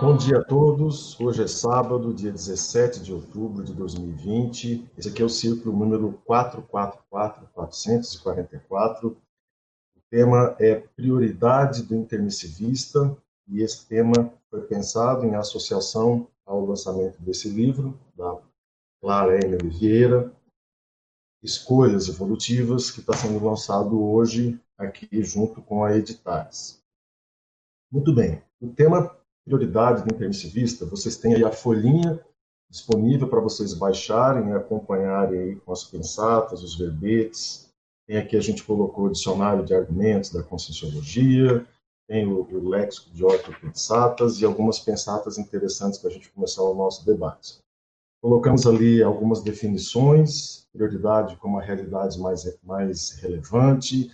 Bom dia a todos. Hoje é sábado, dia 17 de outubro de 2020. Esse aqui é o círculo número 444, 444. O tema é prioridade do intermissivista e esse tema foi pensado em associação ao lançamento desse livro da Clara Emily Vieira, Escolhas Evolutivas, que está sendo lançado hoje aqui junto com a Editares. Muito bem. O tema prioridade do intermissivista, vocês têm aí a folhinha disponível para vocês baixarem e acompanharem aí com as pensatas, os verbetes. Tem aqui a gente colocou o dicionário de argumentos da conscienciologia, tem o, o léxico de ortopensatas e algumas pensatas interessantes para a gente começar o nosso debate. Colocamos ali algumas definições, prioridade como a realidade mais, mais relevante,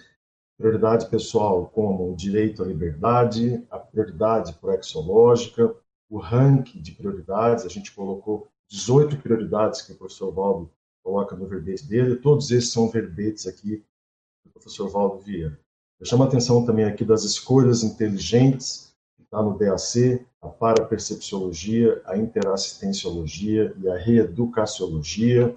prioridade pessoal como o direito à liberdade, a prioridade proexológica, o ranking de prioridades, a gente colocou 18 prioridades que o professor Valdo coloca no verbete dele, todos esses são verbetes aqui do professor Valdo Vieira. Eu chamo a atenção também aqui das escolhas inteligentes, que está no DAC, a parapercepciologia, a interassistenciologia e a reeducaciologia,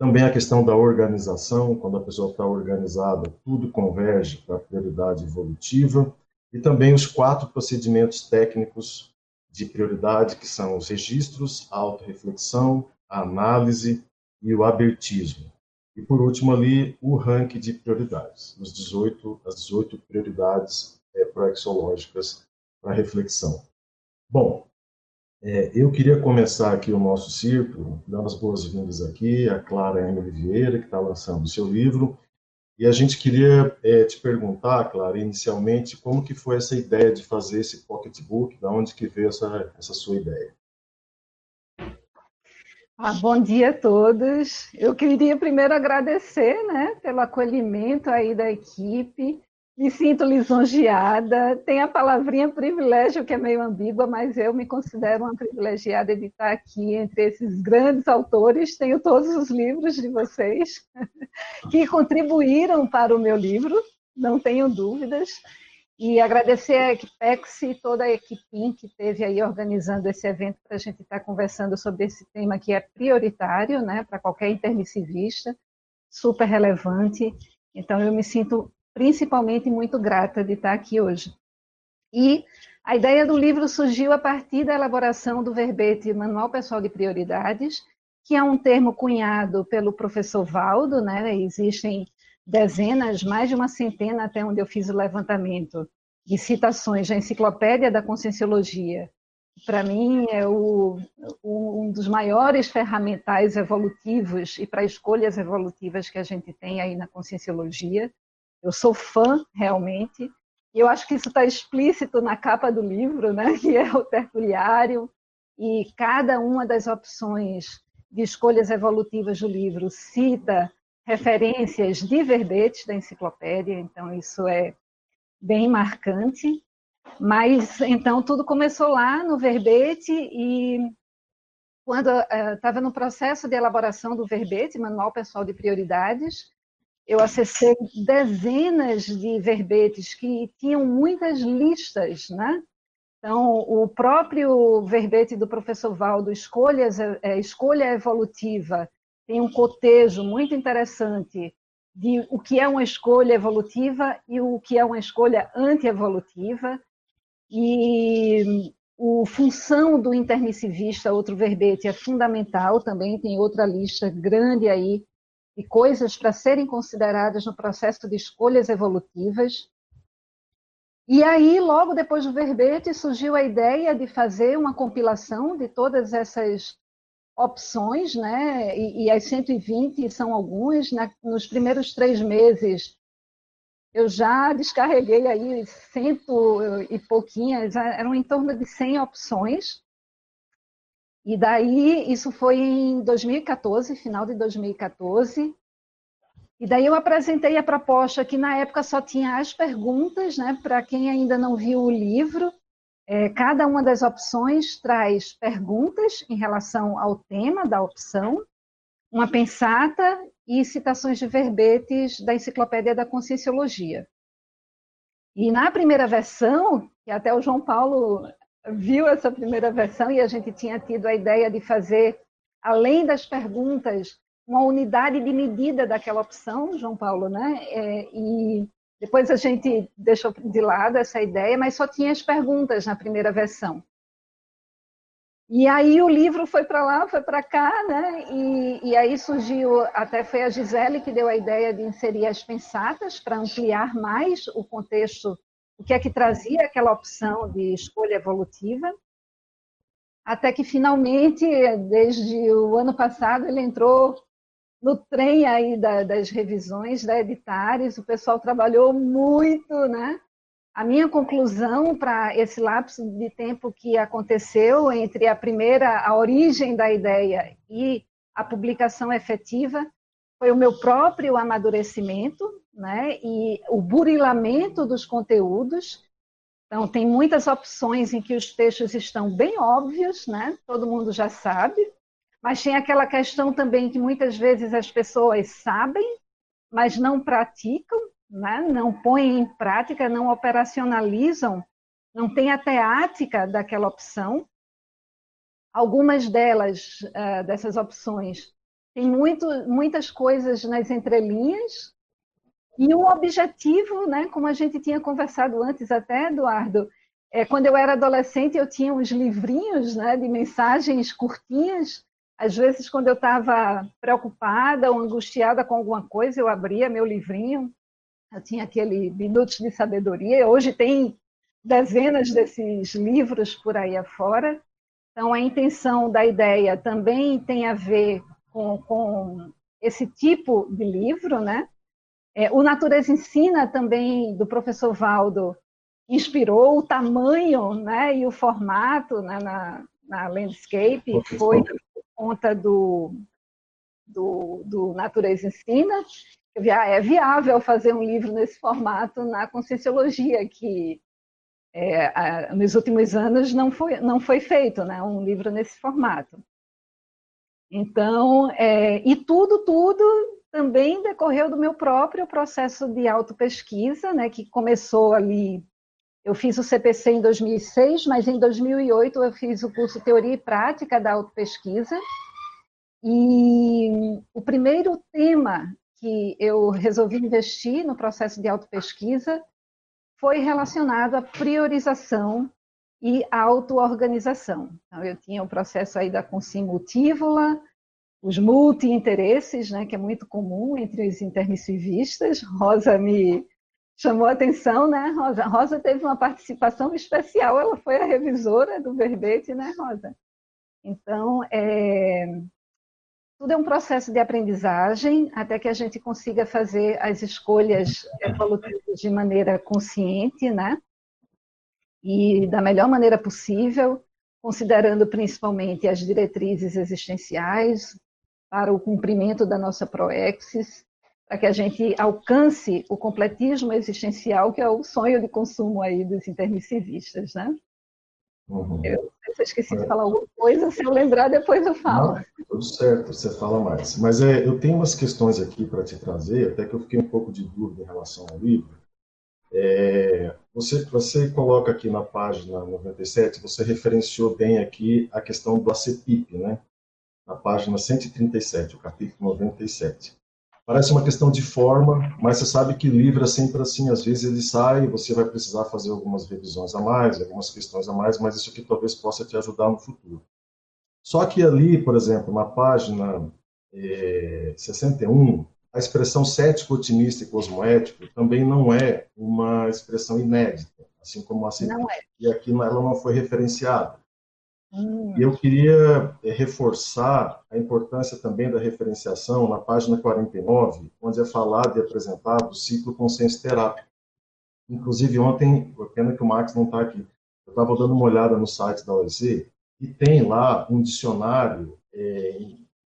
também a questão da organização, quando a pessoa está organizada, tudo converge para a prioridade evolutiva. E também os quatro procedimentos técnicos de prioridade, que são os registros, a autorreflexão, a análise e o abertismo. E por último ali, o ranking de prioridades, os 18, as 18 prioridades é, proexológicas para reflexão. Bom, é, eu queria começar aqui o nosso círculo, dando as boas-vindas aqui à Clara Emily Vieira, que está lançando o seu livro, e a gente queria é, te perguntar, Clara, inicialmente, como que foi essa ideia de fazer esse pocketbook, da onde que veio essa, essa sua ideia? Ah, bom dia a todos. Eu queria primeiro agradecer né, pelo acolhimento aí da equipe, me sinto lisonjeada. Tem a palavrinha privilégio, que é meio ambígua, mas eu me considero uma privilegiada de estar aqui entre esses grandes autores. Tenho todos os livros de vocês que contribuíram para o meu livro, não tenho dúvidas. E agradecer a Equipex e toda a equipe que esteve aí organizando esse evento para a gente estar conversando sobre esse tema que é prioritário né, para qualquer intermissivista, super relevante. Então, eu me sinto principalmente muito grata de estar aqui hoje. E a ideia do livro surgiu a partir da elaboração do verbete Manual Pessoal de Prioridades, que é um termo cunhado pelo professor Valdo, né? Existem dezenas, mais de uma centena até onde eu fiz o levantamento de citações da Enciclopédia da Conscienciologia. Para mim é o, um dos maiores ferramentais evolutivos e para escolhas evolutivas que a gente tem aí na Conscienciologia. Eu sou fã, realmente, e eu acho que isso está explícito na capa do livro, né, que é o tertuliário, e cada uma das opções de escolhas evolutivas do livro cita referências de verbetes da enciclopédia, então isso é bem marcante. Mas então tudo começou lá no verbete e quando estava uh, no processo de elaboração do verbete, Manual Pessoal de Prioridades, eu acessei dezenas de verbetes que tinham muitas listas, né? Então, o próprio verbete do professor Valdo, Escolhas, é, Escolha Evolutiva, tem um cotejo muito interessante de o que é uma escolha evolutiva e o que é uma escolha anti-evolutiva. E a função do intermissivista, outro verbete, é fundamental também, tem outra lista grande aí e coisas para serem consideradas no processo de escolhas evolutivas. E aí, logo depois do verbete, surgiu a ideia de fazer uma compilação de todas essas opções, né? E, e as 120 são algumas. Na, nos primeiros três meses, eu já descarreguei aí cento e pouquinhas, eram em torno de 100 opções. E daí, isso foi em 2014, final de 2014. E daí eu apresentei a proposta que na época só tinha as perguntas, né? Para quem ainda não viu o livro, é, cada uma das opções traz perguntas em relação ao tema da opção, uma pensata e citações de verbetes da Enciclopédia da Conscienciologia. E na primeira versão, que até o João Paulo viu essa primeira versão e a gente tinha tido a ideia de fazer, além das perguntas, uma unidade de medida daquela opção, João Paulo, né? É, e depois a gente deixou de lado essa ideia, mas só tinha as perguntas na primeira versão. E aí o livro foi para lá, foi para cá, né? E, e, aí surgiu, até foi a Gisele que deu a ideia de inserir as pensatas para ampliar mais o contexto, o que é que trazia aquela opção de escolha evolutiva. Até que finalmente, desde o ano passado, ele entrou no trem aí da, das revisões da Editares, o pessoal trabalhou muito, né? A minha conclusão para esse lapso de tempo que aconteceu entre a primeira, a origem da ideia e a publicação efetiva, foi o meu próprio amadurecimento, né? E o burilamento dos conteúdos. Então, tem muitas opções em que os textos estão bem óbvios, né? Todo mundo já sabe. Mas tem aquela questão também que muitas vezes as pessoas sabem, mas não praticam, né? não põem em prática, não operacionalizam, não tem a teática daquela opção. Algumas delas, uh, dessas opções, tem muito, muitas coisas nas entrelinhas, e o objetivo, né, como a gente tinha conversado antes até, Eduardo, é, quando eu era adolescente eu tinha uns livrinhos né, de mensagens curtinhas, às vezes quando eu estava preocupada ou angustiada com alguma coisa, eu abria meu livrinho. Eu tinha aquele Minutos de Sabedoria, hoje tem dezenas desses livros por aí afora. Então, a intenção da ideia também tem a ver com, com esse tipo de livro, né? É, o Natureza Ensina também, do professor Valdo, inspirou o tamanho né, e o formato né, na, na Landscape, foi por conta do, do, do Natureza Ensina, é viável fazer um livro nesse formato na Conscienciologia, que é, nos últimos anos não foi, não foi feito né, um livro nesse formato. Então, é, e tudo, tudo também decorreu do meu próprio processo de autopesquisa, né, que começou ali. Eu fiz o CPC em 2006, mas em 2008 eu fiz o curso Teoria e Prática da Autopesquisa. E o primeiro tema que eu resolvi investir no processo de autopesquisa foi relacionado à priorização e auto-organização. Então, eu tinha o processo aí da consimultívola, os multi-interesses, né, que é muito comum entre os intermissivistas. Rosa me chamou a atenção, né, Rosa? Rosa teve uma participação especial, ela foi a revisora do verbete, né, Rosa? Então, é, tudo é um processo de aprendizagem até que a gente consiga fazer as escolhas evolutivas de maneira consciente, né? E da melhor maneira possível, considerando principalmente as diretrizes existenciais para o cumprimento da nossa proexis, para que a gente alcance o completismo existencial, que é o sonho de consumo aí dos intermissivistas, né? Uhum. Eu eu esqueci de falar alguma coisa, se eu lembrar, depois eu falo. Não, tudo certo, você fala mais. Mas é, eu tenho umas questões aqui para te trazer, até que eu fiquei um pouco de dúvida em relação ao livro. É, você, você coloca aqui na página 97, você referenciou bem aqui a questão do ACPIP, né? Na página 137, o capítulo 97. Parece uma questão de forma, mas você sabe que livro é sempre assim, às vezes ele sai, você vai precisar fazer algumas revisões a mais, algumas questões a mais, mas isso aqui talvez possa te ajudar no futuro. Só que ali, por exemplo, na página é, 61, a expressão cético, otimista e cosmoético também não é uma expressão inédita, assim como a não é. e aqui ela não foi referenciada. Hum. E eu queria eh, reforçar a importância também da referenciação na página 49, onde é falado e apresentado o ciclo consciência terápico. Inclusive, ontem, pena que o Max não está aqui, eu estava dando uma olhada no site da OEC e tem lá um dicionário é,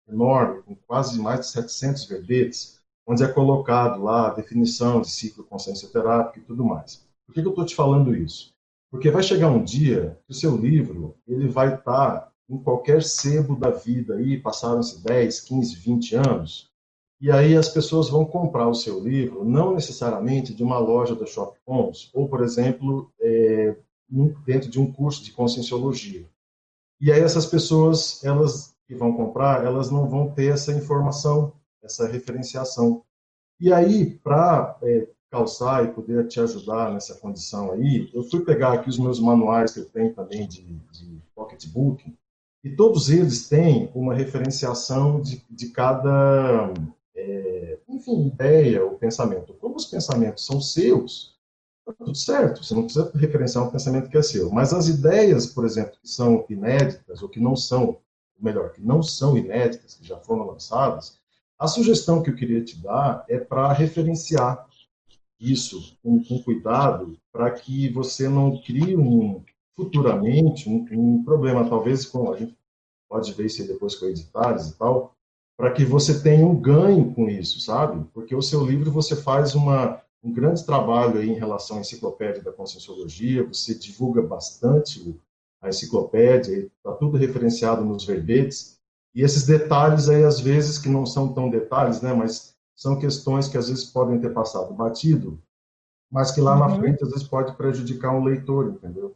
enorme, com quase mais de 700 verbetes, onde é colocado lá a definição de ciclo consciência terápico e tudo mais. Por que, que eu estou te falando isso? Porque vai chegar um dia que o seu livro ele vai estar em qualquer sebo da vida aí, passaram-se 10, 15, 20 anos, e aí as pessoas vão comprar o seu livro, não necessariamente de uma loja da Shopcons, ou, por exemplo, é, dentro de um curso de conscienciologia. E aí essas pessoas, elas que vão comprar, elas não vão ter essa informação, essa referenciação. E aí, para é, calçar e poder te ajudar nessa condição aí, eu fui pegar aqui os meus manuais que eu tenho também de, de pocketbook, e todos eles têm uma referenciação de, de cada, é, enfim, ideia ou pensamento. Como os pensamentos são seus, tá tudo certo, você não precisa referenciar um pensamento que é seu. Mas as ideias, por exemplo, que são inéditas, ou que não são, melhor, que não são inéditas, que já foram lançadas, a sugestão que eu queria te dar é para referenciar isso com, com cuidado, para que você não crie um, futuramente um, um, problema, talvez com a gente pode ver isso depois com editares e tal, para que você tenha um ganho com isso, sabe? Porque o seu livro você faz uma, um grande trabalho aí em relação à enciclopédia da Conscienciologia, você divulga bastante a enciclopédia, está tudo referenciado nos verbetes, e esses detalhes aí, às vezes, que não são tão detalhes, né, mas são questões que às vezes podem ter passado batido, mas que lá uhum. na frente, às vezes, pode prejudicar um leitor, entendeu?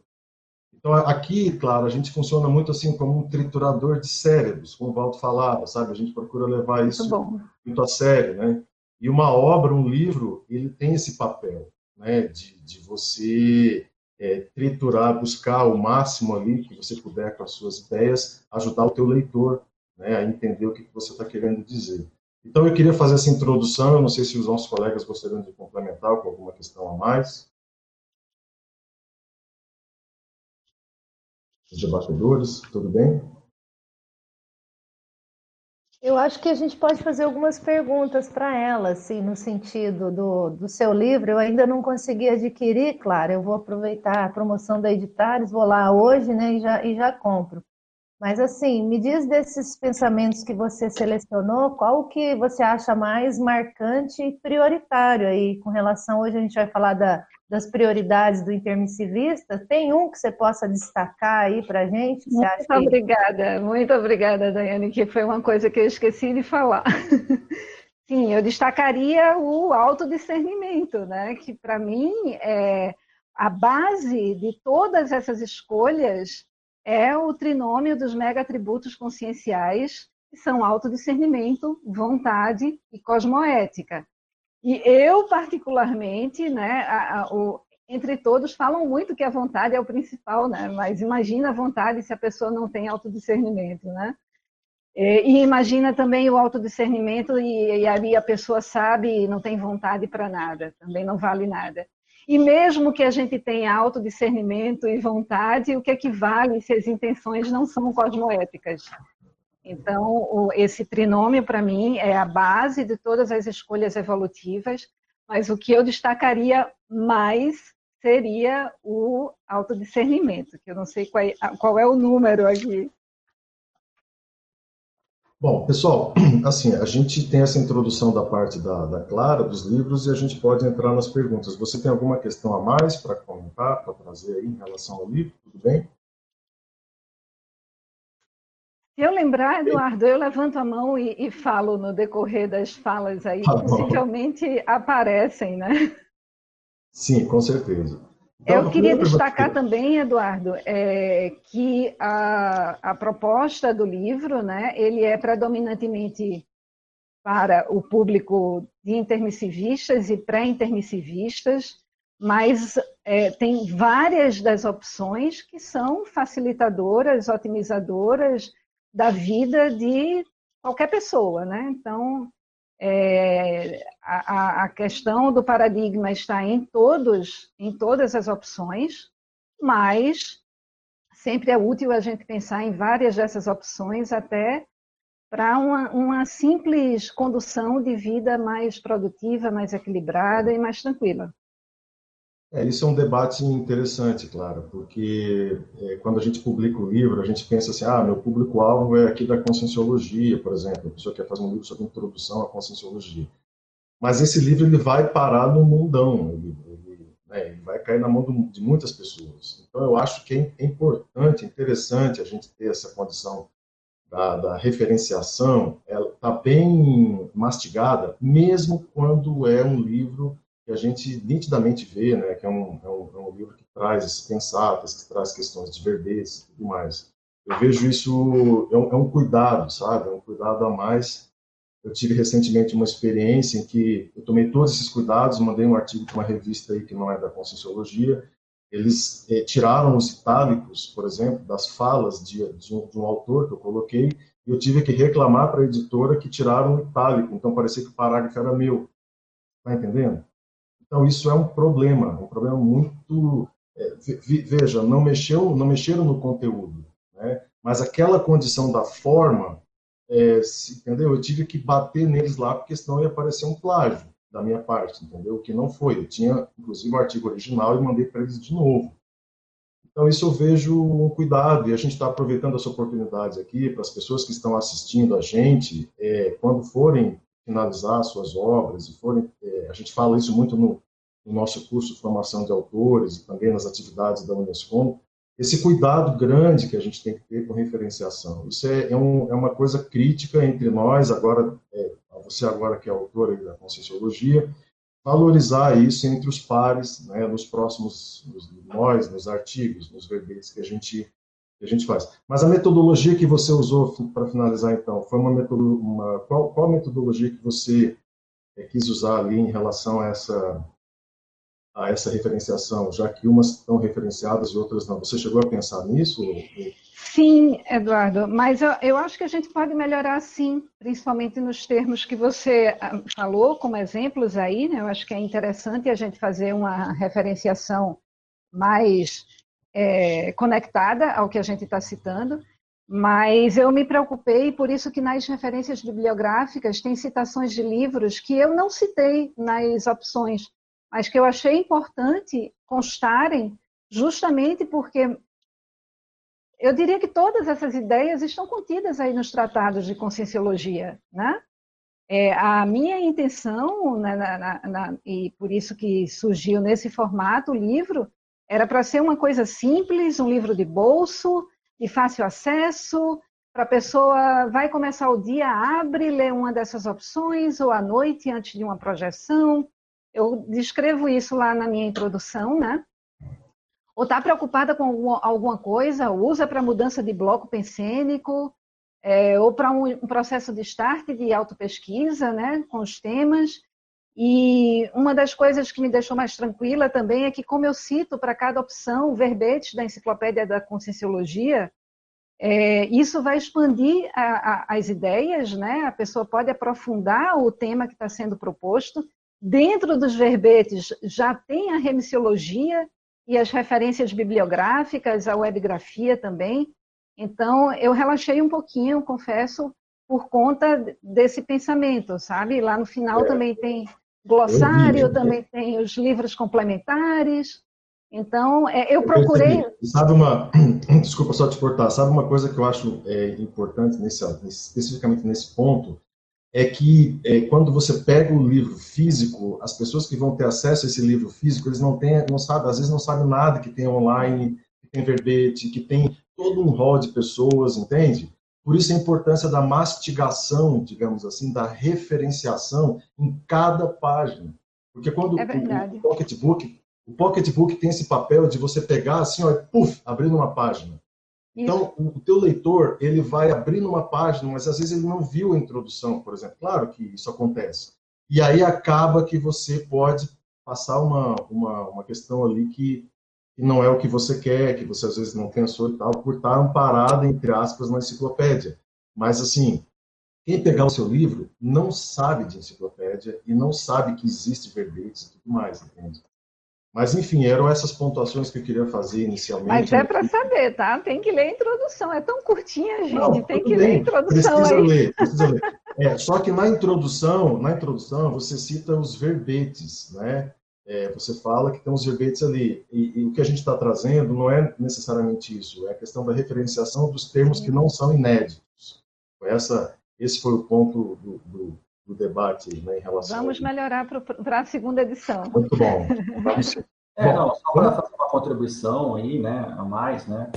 Então, aqui, claro, a gente funciona muito assim como um triturador de cérebros, como o Valdo falava, sabe? A gente procura levar isso muito, muito a sério, né? E uma obra, um livro, ele tem esse papel, né? De, de você é, triturar, buscar o máximo ali que você puder com as suas ideias, ajudar o teu leitor né, a entender o que você está querendo dizer. Então, eu queria fazer essa introdução, eu não sei se os nossos colegas gostariam de complementar com alguma questão a mais. os debatedores, tudo bem? Eu acho que a gente pode fazer algumas perguntas para ela, assim, no sentido do, do seu livro. Eu ainda não consegui adquirir, claro, eu vou aproveitar a promoção da Editares, vou lá hoje né, e, já, e já compro. Mas assim, me diz desses pensamentos que você selecionou, qual que você acha mais marcante e prioritário aí com relação, hoje a gente vai falar da, das prioridades do intermissivista, tem um que você possa destacar aí para a gente? Muito obrigada, muito obrigada, Daiane, que foi uma coisa que eu esqueci de falar. Sim, eu destacaria o autodiscernimento, né? que para mim é a base de todas essas escolhas é o trinômio dos mega-atributos conscienciais, que são autodiscernimento, vontade e cosmoética. E eu, particularmente, né, a, a, o, entre todos, falam muito que a vontade é o principal, né? mas imagina a vontade se a pessoa não tem autodiscernimento. Né? E, e imagina também o autodiscernimento e, e aí a pessoa sabe e não tem vontade para nada, também não vale nada. E mesmo que a gente tenha autodiscernimento e vontade, o que equivale se as intenções não são cosmoéticas? Então, esse trinômio, para mim, é a base de todas as escolhas evolutivas, mas o que eu destacaria mais seria o autodiscernimento, que eu não sei qual é, qual é o número aqui. Bom, pessoal, assim, a gente tem essa introdução da parte da, da Clara, dos livros, e a gente pode entrar nas perguntas. Você tem alguma questão a mais para comentar, para trazer aí em relação ao livro? Tudo bem? Se eu lembrar, Eduardo, eu levanto a mão e, e falo no decorrer das falas aí, tá possivelmente aparecem, né? Sim, com certeza. Então, eu queria destacar também, Eduardo, é, que a, a proposta do livro, né, ele é predominantemente para o público de intermissivistas e pré-intermissivistas, mas é, tem várias das opções que são facilitadoras, otimizadoras da vida de qualquer pessoa, né? Então, é, a, a, questão do paradigma está em todos, em todas as opções, mas sempre é útil a gente pensar em várias dessas opções até para uma, uma simples condução de vida mais produtiva, mais equilibrada e mais tranquila. É, isso é um debate interessante, claro, porque é, quando a gente publica o livro, a gente pensa assim, ah, meu público-alvo é aqui da conscienciologia, por exemplo, a pessoa quer fazer um livro sobre introdução à conscienciologia. Mas esse livro ele vai parar no mundão, ele, ele, né, ele vai cair na mão de muitas pessoas. Então, eu acho que é, é importante, interessante a gente ter essa condição da, da referenciação, ela está bem mastigada, mesmo quando é um livro que a gente nitidamente vê, né, que é um, é um, é um livro que traz pensatas, que traz questões de verbetes e tudo mais. Eu vejo isso, é um, é um cuidado, sabe? É um cuidado a mais. Eu tive recentemente uma experiência em que eu tomei todos esses cuidados, mandei um artigo para uma revista aí que não é da Conscienciologia, eles eh, tiraram os itálicos, por exemplo, das falas de, de, um, de, um, autor que eu coloquei, e eu tive que reclamar para a editora que tiraram o itálico, então parecia que o parágrafo era meu. Está entendendo? Então isso é um problema, um problema muito. É, veja, não mexeu, não mexeram no conteúdo, né? Mas aquela condição da forma, é, se, entendeu? Eu tive que bater neles lá porque senão ia aparecer um plágio da minha parte, entendeu? O que não foi. Eu tinha, inclusive, o artigo original e mandei para eles de novo. Então, isso eu vejo um cuidado, e a gente está aproveitando essa oportunidade aqui para as pessoas que estão assistindo a gente, é, quando forem finalizar suas obras, e forem, é, a gente fala isso muito no, no, nosso curso de formação de autores e também nas atividades da Unescom, esse cuidado grande que a gente tem que ter com referenciação. Isso é, é, um, é uma coisa crítica entre nós, agora, é, você agora que é autora da Conscienciologia, valorizar isso entre os pares, né, nos próximos, nos, nós, nos artigos, nos verbetes que a gente que a gente faz. Mas a metodologia que você usou para finalizar, então, foi uma metodologia, qual, qual metodologia que você é, quis usar ali em relação a essa a essa referenciação, já que umas estão referenciadas e outras não. Você chegou a pensar nisso? Sim, Eduardo, mas eu, eu acho que a gente pode melhorar sim, principalmente nos termos que você ah, falou como exemplos aí, né? Eu acho que é interessante a gente fazer uma referenciação mais é, conectada ao que a gente está citando, mas eu me preocupei, por isso que nas referências bibliográficas tem citações de livros que eu não citei nas opções, mas que eu achei importante constarem, justamente porque eu diria que todas essas ideias estão contidas aí nos tratados de conscienciologia, né? É, a minha intenção, na, na, na, e por isso que surgiu nesse formato o livro, era para ser uma coisa simples, um livro de bolso, de fácil acesso, para a pessoa vai começar o dia, abre, lê uma dessas opções, ou à noite, antes de uma projeção. Eu descrevo isso lá na minha introdução, né? Ou está preocupada com alguma coisa, usa para mudança de bloco pensênico, é, ou para um, processo de start de autopesquisa, né, com os temas. E uma das coisas que me deixou mais tranquila também é que, como eu cito para cada opção verbetes da enciclopédia da Conscienciologia, é, isso vai expandir a, a, as ideias, né? A pessoa pode aprofundar o tema que está sendo proposto. Dentro dos verbetes já tem a remissiologia e as referências bibliográficas, a webgrafia também. Então, eu relaxei um pouquinho, confesso, por conta desse pensamento, sabe? Lá no final é. também tem glossário, também tem os livros complementares. Então, é, eu procurei. Sabe uma. Desculpa só te cortar. Sabe uma coisa que eu acho é, importante, nesse, especificamente nesse ponto, é que é, quando você pega o livro físico, as pessoas que vão ter acesso a esse livro físico, eles não têm, não sabem, às vezes não sabem nada que tem online, que tem verbete, que tem todo um rol de pessoas, entende? Por isso a importância da mastigação, digamos assim, da referenciação em cada página. Porque quando é o, o pocketbook, o pocketbook tem esse papel de você pegar assim, ó, e puff, abrindo uma página. Então, o, o teu leitor, ele vai abrindo uma página, mas às vezes ele não viu a introdução, por exemplo. Claro que isso acontece. E aí acaba que você pode passar uma, uma, uma questão ali que que não é o que você quer, que você às vezes não pensou e tal, por estar amparado, entre aspas, na enciclopédia. Mas, assim, quem pegar o seu livro não sabe de enciclopédia e não sabe que existe verbetes e tudo mais, entende? Mas, enfim, eram essas pontuações que eu queria fazer inicialmente. Mas é para saber, tá? Tem que ler a introdução. É tão curtinha, gente. Não, tem que bem. ler a introdução precisa aí. Ler, precisa ler. É, só que na introdução, na introdução, você cita os verbetes, né? É, você fala que tem uns verbetes ali. E, e o que a gente está trazendo não é necessariamente isso, é a questão da referenciação dos termos que não são inéditos. Essa, esse foi o ponto do, do, do debate né, em relação Vamos melhorar para a segunda edição. Muito bom. Vamos É, não, só para fazer uma contribuição aí, né, a mais, né,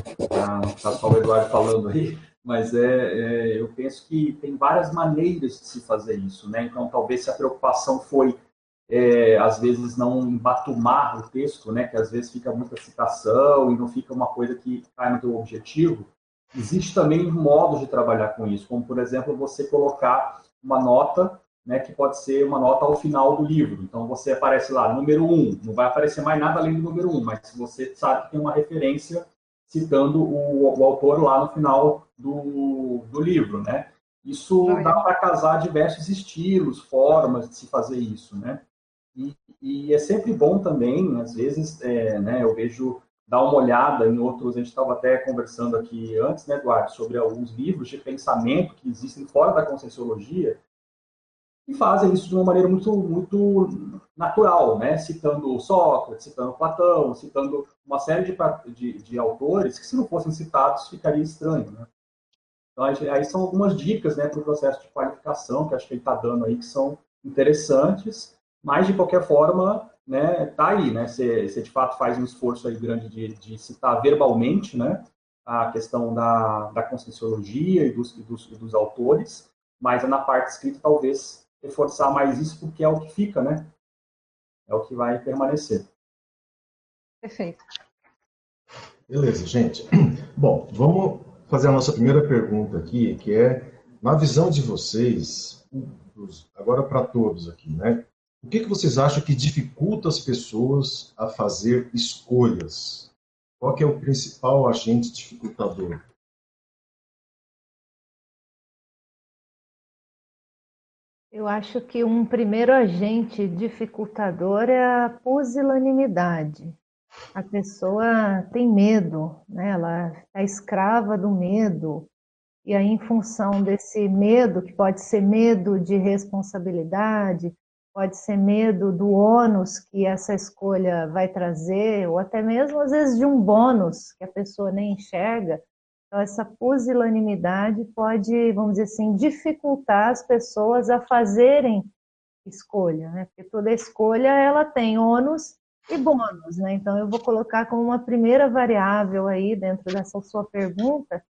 não está só o Eduardo falando aí, mas é, é, eu penso que tem várias maneiras de se fazer isso, né, então talvez se a preocupação foi é, às vezes não embatumar o texto, né, que às vezes fica muita citação e não fica uma coisa que cai no teu objetivo, existe também modos de trabalhar com isso, como por exemplo você colocar uma nota, né, que pode ser uma nota ao final do livro. Então você aparece lá, número 1, um, não vai aparecer mais nada além do número 1, um, mas se você sabe que tem uma referência citando o, o autor lá no final do, do livro, né? Isso dá para casar diversos estilos, formas de se fazer isso, né? E, e é sempre bom também, às vezes, é, né, eu vejo dar uma olhada em outros, a gente estava até conversando aqui antes, né, Eduardo, sobre alguns livros de pensamento que existem fora da Conscienciologia, e fazem isso de uma maneira muito, muito natural, né? citando Sócrates, citando Platão, citando uma série de, de, de autores que, se não fossem citados, ficaria estranho. Né? Então, aí são algumas dicas né, para o processo de qualificação que acho que ele está dando aí, que são interessantes, mas, de qualquer forma, né, tá aí, né? Você, você de fato faz um esforço aí grande de, de citar verbalmente, né? A questão da, da conscienciologia e dos, dos, dos autores, mas na parte escrita talvez reforçar mais isso porque é o que fica, né? É o que vai permanecer. Perfeito. Beleza, gente. Bom, vamos fazer a nossa primeira pergunta aqui, que é, na visão de vocês, agora para todos aqui, né? O que, que vocês acham que dificulta as pessoas a fazer escolhas? Qual é o principal agente dificultador? Eu acho que um primeiro agente dificultador é a pusilanimidade. A pessoa tem medo, né? ela é escrava do medo, e aí, em função desse medo, que pode ser medo de responsabilidade, pode ser medo do ônus que essa escolha vai trazer, ou até mesmo, às vezes, de um bônus que a pessoa nem enxerga, então, essa pusilanimidade pode, vamos dizer assim, dificultar as pessoas a fazerem escolha, né? Porque toda escolha ela tem ônus e bônus, né? Então, eu vou colocar como uma primeira variável aí dentro dessa sua pergunta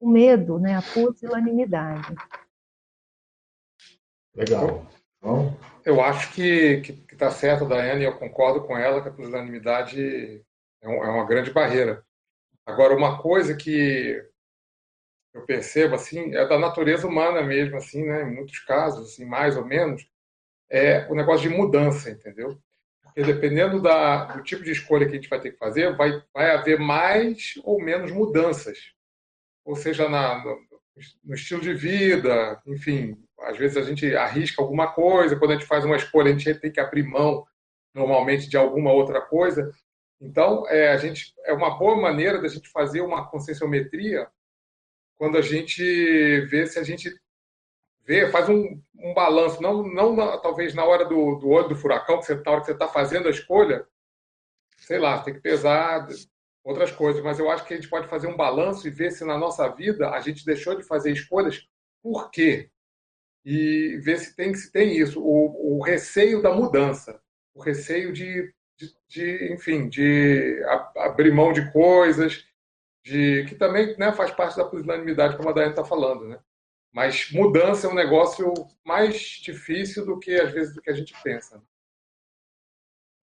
o medo, né? A pusilanimidade. Legal. Eu acho que está certo, Daiane, eu concordo com ela que a pusilanimidade é, um, é uma grande barreira. Agora, uma coisa que eu percebo assim é da natureza humana mesmo, assim, né? Em muitos casos, assim, mais ou menos, é o negócio de mudança, entendeu? Porque dependendo da, do tipo de escolha que a gente vai ter que fazer, vai, vai haver mais ou menos mudanças. Ou seja, na, no, no estilo de vida, enfim, às vezes a gente arrisca alguma coisa, quando a gente faz uma escolha, a gente tem que abrir mão normalmente de alguma outra coisa. Então, é, a gente, é uma boa maneira da gente fazer uma conscienciometria quando a gente vê se a gente vê, faz um, um balanço, não, não na, talvez na hora do, do olho do furacão, que você, na hora que você está fazendo a escolha, sei lá, tem que pesar outras coisas, mas eu acho que a gente pode fazer um balanço e ver se na nossa vida a gente deixou de fazer escolhas, por quê? E ver se tem, se tem isso, o, o receio da mudança, o receio de de, de enfim, de abrir mão de coisas, de que também né, faz parte da pusilanimidade, como a Daiane está falando, né? Mas mudança é um negócio mais difícil do que às vezes do que a gente pensa.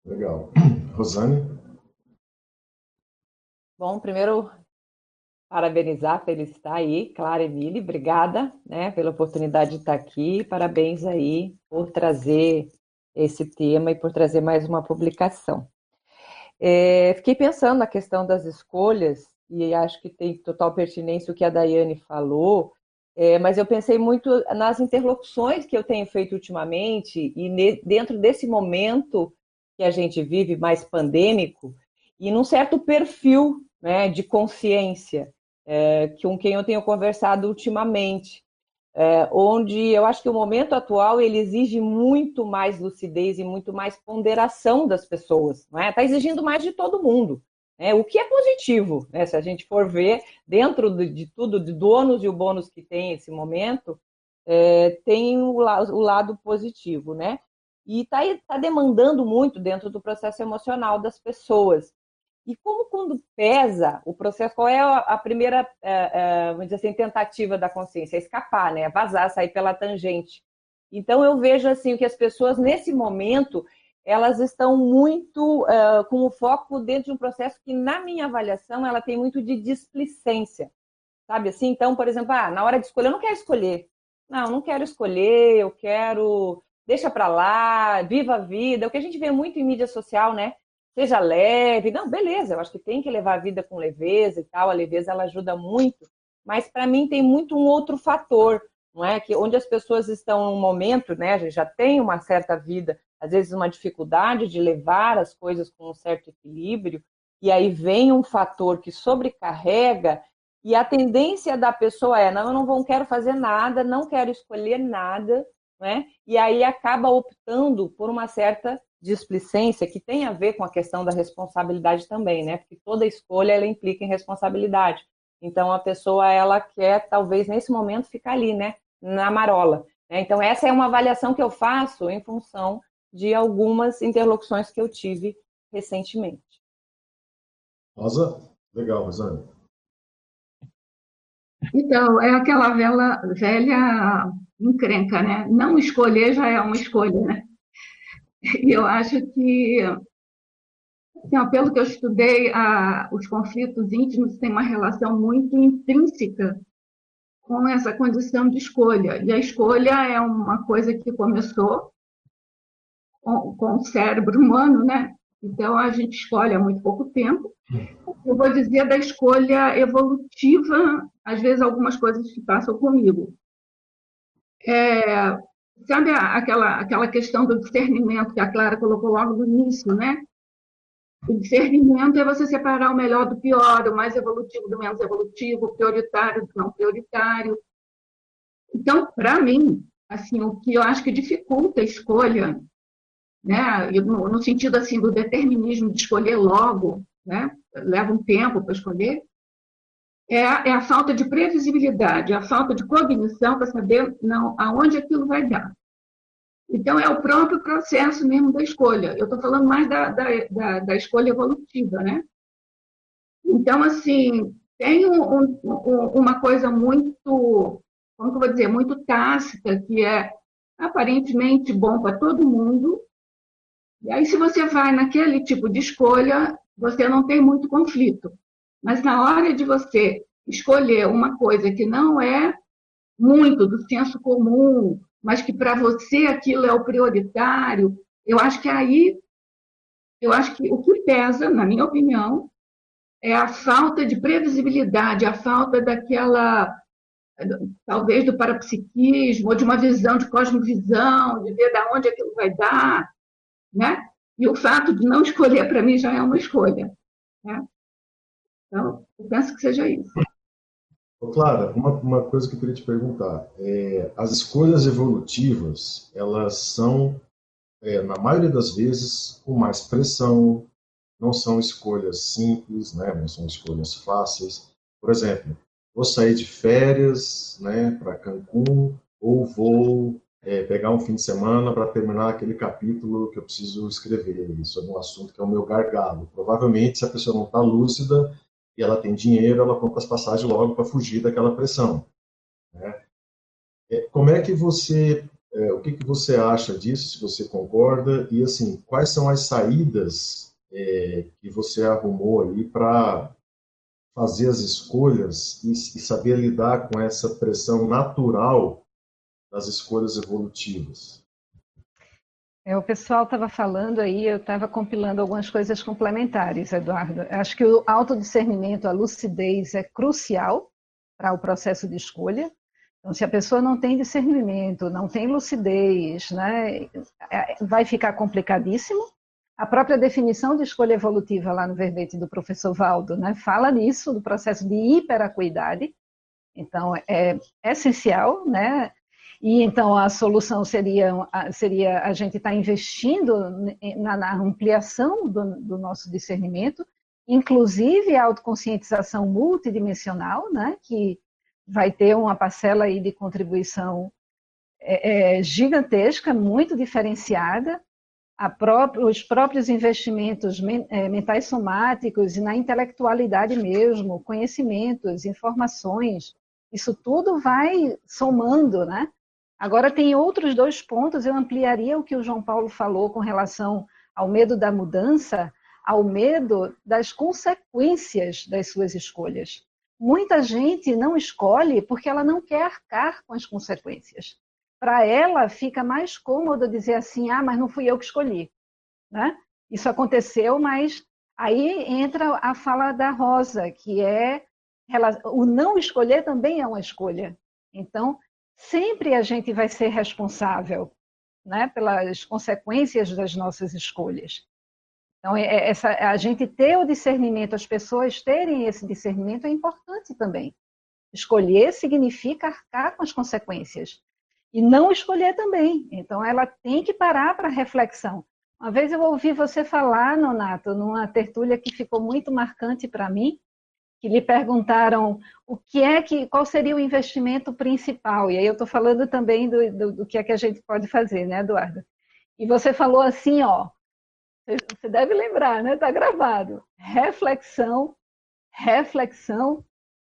Legal, Rosane. Bom, primeiro parabenizar, felicitar aí, Clara Emília, obrigada, né, pela oportunidade de estar aqui, parabéns aí por trazer esse tema e por trazer mais uma publicação. É, fiquei pensando na questão das escolhas, e acho que tem total pertinência o que a Daiane falou, é, mas eu pensei muito nas interlocuções que eu tenho feito ultimamente, e ne, dentro desse momento que a gente vive mais pandêmico, e num certo perfil né, de consciência, é, com quem eu tenho conversado ultimamente é, onde eu acho que o momento atual ele exige muito mais lucidez e muito mais ponderação das pessoas, não é? Está exigindo mais de todo mundo, né? O que é positivo, né? Se a gente for ver dentro de, de tudo, de donos e o bônus que tem esse momento, é, tem o, o, lado positivo, né? E está tá demandando muito dentro do processo emocional das pessoas. E como quando pesa o processo, qual é a primeira, é, é, vamos dizer assim, tentativa da consciência? É escapar, né? Vazar, sair pela tangente. Então eu vejo assim que as pessoas nesse momento elas estão muito uh, com o foco dentro de um processo que, na minha avaliação, ela tem muito de displicência, sabe assim? Então, por exemplo, ah, na hora de escolher, eu não quero escolher. Não, não quero escolher, eu quero deixa para lá, viva a vida, o que a gente vê muito em mídia social, né? Seja leve, não, beleza, eu acho que tem que levar a vida com leveza e tal, a leveza ela ajuda muito, mas para mim tem muito um outro fator, não é? Que onde as pessoas estão num momento, né, a gente já tem uma certa vida, às vezes uma dificuldade de levar as coisas com um certo equilíbrio, e aí vem um fator que sobrecarrega e a tendência da pessoa é, não, eu não vou, quero fazer nada, não quero escolher nada, né? E aí acaba optando por uma certa displicência que tem a ver com a questão da responsabilidade também, né? Porque toda escolha ela implica em responsabilidade. Então a pessoa ela quer talvez nesse momento ficar ali, né? Na marola. Né? Então essa é uma avaliação que eu faço em função de algumas interlocuções que eu tive recentemente. Rosa, legal, Rosane. Então, é aquela velha, velha encrenca, né? Não escolher já é uma escolha, né? E eu acho que, assim, pelo que eu estudei, a, os conflitos íntimos têm uma relação muito intrínseca com essa condição de escolha. E a escolha é uma coisa que começou com, com o cérebro humano, né? Então, a gente escolhe há muito pouco tempo. Eu vou dizer da escolha evolutiva, às vezes, algumas coisas que passam comigo. É, sabe aquela, aquela questão do discernimento que a Clara colocou logo no início, né? O discernimento é você separar o melhor do pior, o mais evolutivo do menos evolutivo, o prioritário do não prioritário. Então, para mim, assim, o que eu acho que dificulta a escolha né? No, no, sentido assim do determinismo de escolher logo, né? Leva um tempo para escolher. É a, é a, falta de previsibilidade, a falta de cognição para saber não aonde aquilo vai dar. Então é o próprio processo mesmo da escolha. Eu estou falando mais da, da, da, da, escolha evolutiva, né? Então assim tem um, um, uma coisa muito, como que eu vou dizer, muito tácita que é aparentemente bom para todo mundo, e aí, se você vai naquele tipo de escolha, você não tem muito conflito. Mas na hora de você escolher uma coisa que não é muito do senso comum, mas que para você aquilo é o prioritário, eu acho que aí, eu acho que o que pesa, na minha opinião, é a falta de previsibilidade, a falta daquela, talvez do parapsiquismo, ou de uma visão de cosmovisão, de ver de onde aquilo vai dar, né? E o fato de não escolher, para mim, já é uma escolha. Né? Então, eu penso que seja isso. Clara, uma, uma coisa que eu queria te perguntar. É, as escolhas evolutivas, elas são, é, na maioria das vezes, com mais pressão, não são escolhas simples, né? não são escolhas fáceis. Por exemplo, vou sair de férias né, para Cancún ou vou é, pegar um fim de semana para terminar aquele capítulo que eu preciso escrever sobre um assunto que é o meu gargalo. Provavelmente, se a pessoa não está lúcida e ela tem dinheiro, ela compra as passagens logo para fugir daquela pressão. Né? É, como é que você, é, o que, que você acha disso, se você concorda, e assim, quais são as saídas é, que você arrumou ali para fazer as escolhas e, e saber lidar com essa pressão natural das escolhas evolutivas. É, o pessoal estava falando aí, eu estava compilando algumas coisas complementares, Eduardo. Acho que o autodiscernimento, a lucidez é crucial para o processo de escolha. Então, se a pessoa não tem discernimento, não tem lucidez, né, é, vai ficar complicadíssimo. A própria definição de escolha evolutiva lá no verbete do professor Valdo né, fala nisso, do processo de hiperacuidade. Então, é essencial, né? E então a solução seria, seria a gente estar tá investindo na, na ampliação do, do, nosso discernimento, inclusive a autoconscientização multidimensional, né, que vai ter uma parcela aí de contribuição é, é, gigantesca, muito diferenciada, os próprios investimentos é, mentais somáticos e na intelectualidade mesmo, conhecimentos, informações, isso tudo vai somando, né? Agora, tem outros dois pontos, eu ampliaria o que o João Paulo falou com relação ao medo da mudança, ao medo das consequências das suas escolhas. Muita gente não escolhe porque ela não quer arcar com as consequências. Para ela, fica mais cômodo dizer assim: ah, mas não fui eu que escolhi. Né? Isso aconteceu, mas aí entra a fala da Rosa, que é o não escolher também é uma escolha. Então, sempre a gente vai ser responsável né, pelas consequências das nossas escolhas. Então, é, é, essa, a gente ter o discernimento, as pessoas terem esse discernimento é importante também. Escolher significa arcar com as consequências. E não escolher também. Então, ela tem que parar para reflexão. Uma vez eu ouvi você falar, Nonato, numa tertúlia que ficou muito marcante para mim, que lhe perguntaram o que é que, qual seria o investimento principal. E aí eu estou falando também do, do, do, que é que a gente pode fazer, né, Eduardo? E você falou assim, ó, você deve lembrar, né? Está gravado. Reflexão, reflexão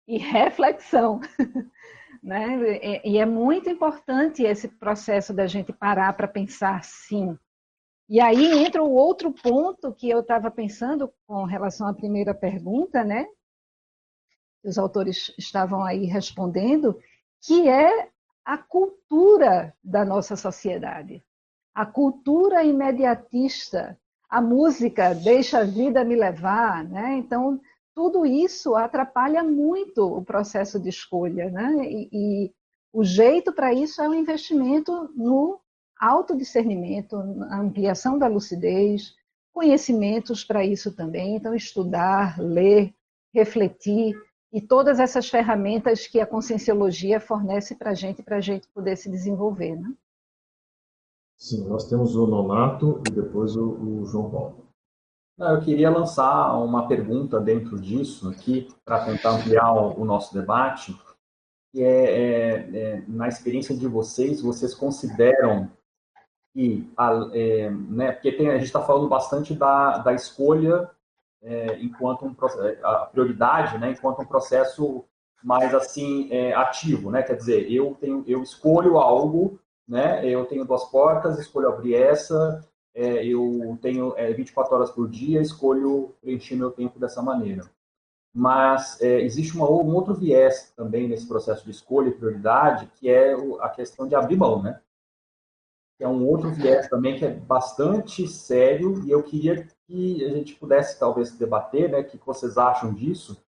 e reflexão. né? E é muito importante esse processo da gente parar para pensar sim. E aí entra o outro ponto que eu estava pensando com relação à primeira pergunta, né? Os autores estavam aí respondendo, que é a cultura da nossa sociedade. A cultura imediatista, a música deixa a vida me levar, né? Então, tudo isso atrapalha muito o processo de escolha, né? E, e o jeito para isso é o investimento no autodiscernimento, na ampliação da lucidez, conhecimentos para isso também. Então, estudar, ler, refletir, e todas essas ferramentas que a conscienciologia fornece para a gente, para a gente poder se desenvolver. Né? Sim, nós temos o Nonato e depois o, o João Paulo. Eu queria lançar uma pergunta dentro disso aqui, para tentar ampliar o, o, nosso debate, que é, é, é, na experiência de vocês, vocês consideram que, a, é, né, porque tem, a gente está falando bastante da, da escolha é, enquanto um a prioridade, né, enquanto um processo mais assim é, ativo, né? Quer dizer, eu tenho, eu escolho algo, né? Eu tenho duas portas, escolho abrir essa, é, eu tenho é, 24 horas por dia, escolho preencher meu tempo dessa maneira. Mas é, existe uma, um outro viés também nesse processo de escolha e prioridade, que é a questão de abrir mão, né? Que é um outro viés também que é bastante sério e eu queria que a gente pudesse talvez debater, né, que vocês acham disso,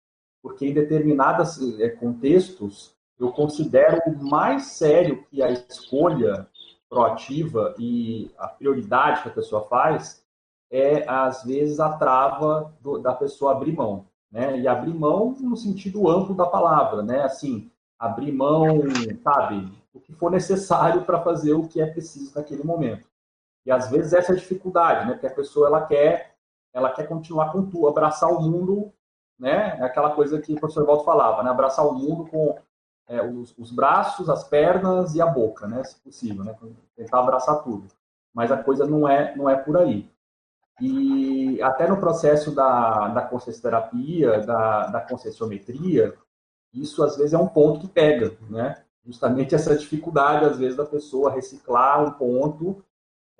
porque em determinados é, contextos eu considero mais sério que a escolha proativa e a prioridade que a pessoa faz é às vezes a trava do, da pessoa abrir mão, né? E abrir mão no sentido amplo da palavra, né? Assim, abrir mão, sabe, o que for necessário para fazer o que é preciso naquele momento. E às vezes essa é a dificuldade, né? Porque a pessoa ela quer, ela quer continuar com tudo, abraçar o mundo, né? É aquela coisa que o professor Waldo falava, né? Abraçar o mundo com é, os, os, braços, as pernas e a boca, né? Se possível, né? Tentar abraçar tudo. Mas a coisa não é, não é por aí. E até no processo da, da consciencioterapia, da, da conscienciometria, isso às vezes é um ponto que pega, né? Justamente essa dificuldade, às vezes, da pessoa reciclar um ponto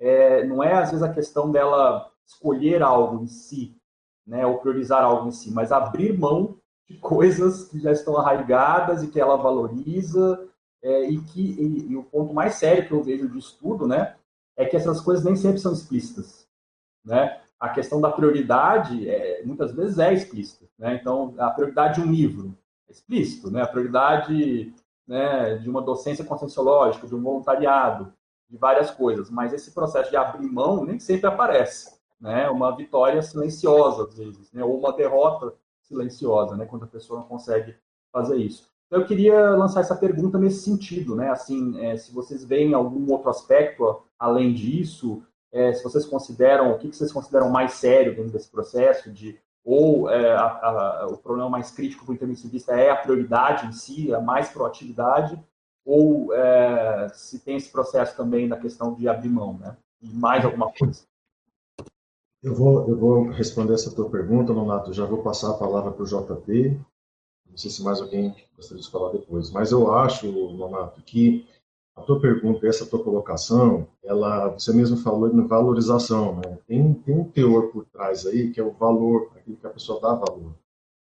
é, não é às vezes a questão dela escolher algo em si, né, ou priorizar algo em si, mas abrir mão de coisas que já estão arraigadas e que ela valoriza é, e que e, e o ponto mais sério que eu vejo de estudo, né, é que essas coisas nem sempre são explícitas, né? A questão da prioridade é, muitas vezes é explícita, né? Então a prioridade de um livro é explícito, né? A prioridade né, de uma docência conscienciológica, de um voluntariado, de várias coisas, mas esse processo de abrir mão nem sempre aparece, né? Uma vitória silenciosa às vezes, né? Ou uma derrota silenciosa, né? Quando a pessoa não consegue fazer isso. Então, eu queria lançar essa pergunta nesse sentido, né? Assim, é, se vocês veem algum outro aspecto além disso, é, se vocês consideram, o que, que vocês consideram mais sério dentro desse processo de ou é, a, a, o problema mais crítico para o intermissivista é a prioridade em si, a mais proatividade, ou é, se tem esse processo também da questão de abrir mão, né? E mais alguma coisa. Eu vou, eu vou responder essa tua pergunta, Nonato. Já vou passar a palavra para o JP. Não sei se mais alguém gostaria de falar depois. Mas eu acho, Nonato, que a tua pergunta, essa tua colocação, ela, você mesmo falou em valorização, né? Tem, tem um teor por trás aí que é o valor, aquilo que a pessoa dá valor.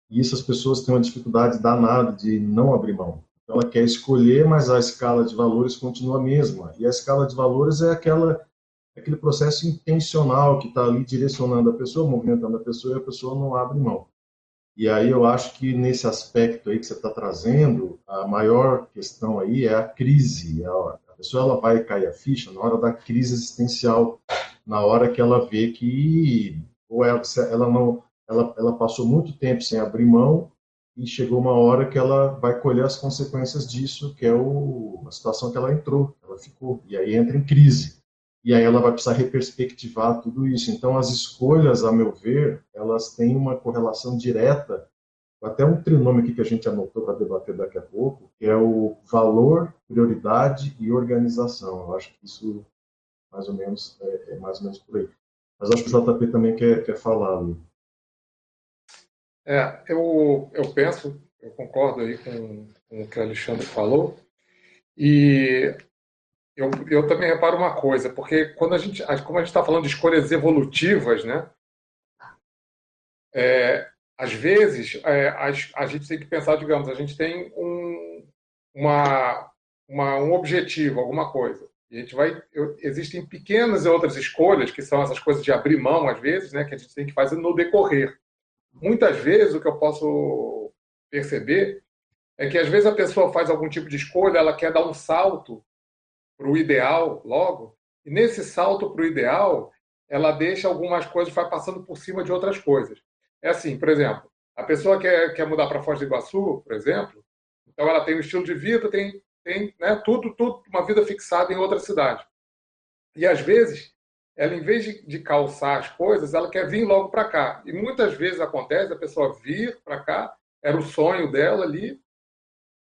E isso as pessoas têm uma dificuldade danada de não abrir mão. Então, ela quer escolher, mas a escala de valores continua a mesma. E a escala de valores é aquela aquele processo intencional que está ali direcionando a pessoa, movimentando a pessoa e a pessoa não abre mão. E aí eu acho que nesse aspecto aí que você está trazendo, a maior questão aí é a crise. A pessoa ela vai cair a ficha na hora da crise existencial, na hora que ela vê que ou ela, ela não, ela, ela passou muito tempo sem abrir mão e chegou uma hora que ela vai colher as consequências disso, que é o, a situação que ela entrou, ela ficou e aí entra em crise e aí ela vai precisar reperspectivar tudo isso. Então, as escolhas, a meu ver, elas têm uma correlação direta, até um trinômio aqui que a gente anotou para debater daqui a pouco, que é o valor, prioridade e organização. Eu acho que isso, mais ou menos, é, é mais ou menos por aí. Mas acho que o JP também quer, quer falar ali. É, eu, eu penso, eu concordo aí com, com o que o Alexandre falou, e eu, eu também reparo uma coisa, porque quando a gente, como a gente está falando de escolhas evolutivas, né? É, às vezes é, a, a, gente tem que pensar, digamos, a gente tem um, uma, uma, um objetivo, alguma coisa. A gente vai, eu, existem pequenas e outras escolhas que são essas coisas de abrir mão às vezes, né? Que a gente tem que fazer no decorrer. Muitas vezes o que eu posso perceber é que às vezes a pessoa faz algum tipo de escolha, ela quer dar um salto para o ideal logo, e nesse salto para o ideal, ela deixa algumas coisas, vai passando por cima de outras coisas. É assim, por exemplo, a pessoa quer, quer mudar para Foz do Iguaçu, por exemplo, então ela tem um estilo de vida, tem, tem né, tudo, tudo, uma vida fixada em outra cidade. E às vezes, ela, em vez de, de calçar as coisas, ela quer vir logo para cá. E muitas vezes acontece a pessoa vir para cá, era o sonho dela ali,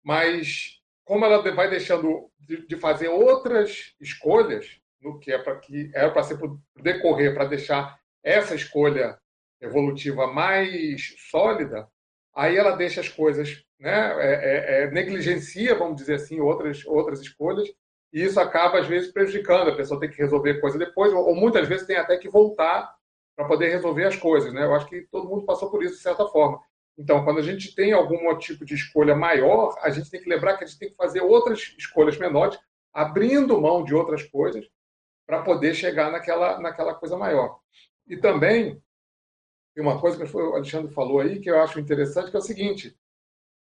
mas como ela vai deixando de, de fazer outras escolhas, no que é para que era para ser decorrer para deixar essa escolha evolutiva mais sólida, aí ela deixa as coisas, né, é, é, é, negligencia, vamos dizer assim, outras outras escolhas e isso acaba às vezes prejudicando. A pessoa tem que resolver coisa depois ou, ou muitas vezes tem até que voltar para poder resolver as coisas, né? Eu acho que todo mundo passou por isso de certa forma. Então, quando a gente tem algum tipo de escolha maior, a gente tem que lembrar que a gente tem que fazer outras escolhas menores, abrindo mão de outras coisas para poder chegar naquela, naquela coisa maior. E também, tem uma coisa que o Alexandre falou aí que eu acho interessante, que é o seguinte: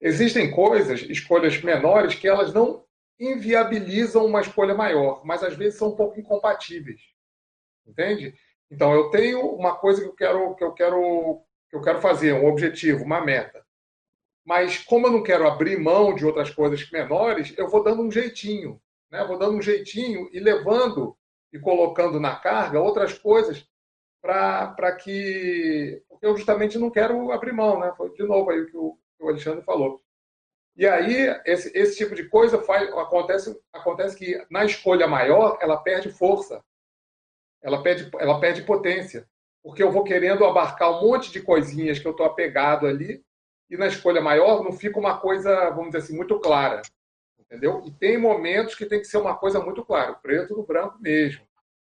existem coisas, escolhas menores, que elas não inviabilizam uma escolha maior, mas às vezes são um pouco incompatíveis. Entende? Então, eu tenho uma coisa que eu quero, que eu quero que eu quero fazer, um objetivo, uma meta. Mas como eu não quero abrir mão de outras coisas menores, eu vou dando um jeitinho, né? Vou dando um jeitinho e levando e colocando na carga outras coisas para que porque eu justamente não quero abrir mão, né? Foi de novo aí o que o, que o Alexandre falou. E aí esse, esse tipo de coisa faz, acontece acontece que na escolha maior ela perde força, ela perde ela perde potência porque eu vou querendo abarcar um monte de coisinhas que eu estou apegado ali, e na escolha maior não fica uma coisa, vamos dizer assim, muito clara. Entendeu? E tem momentos que tem que ser uma coisa muito clara, preto no branco mesmo.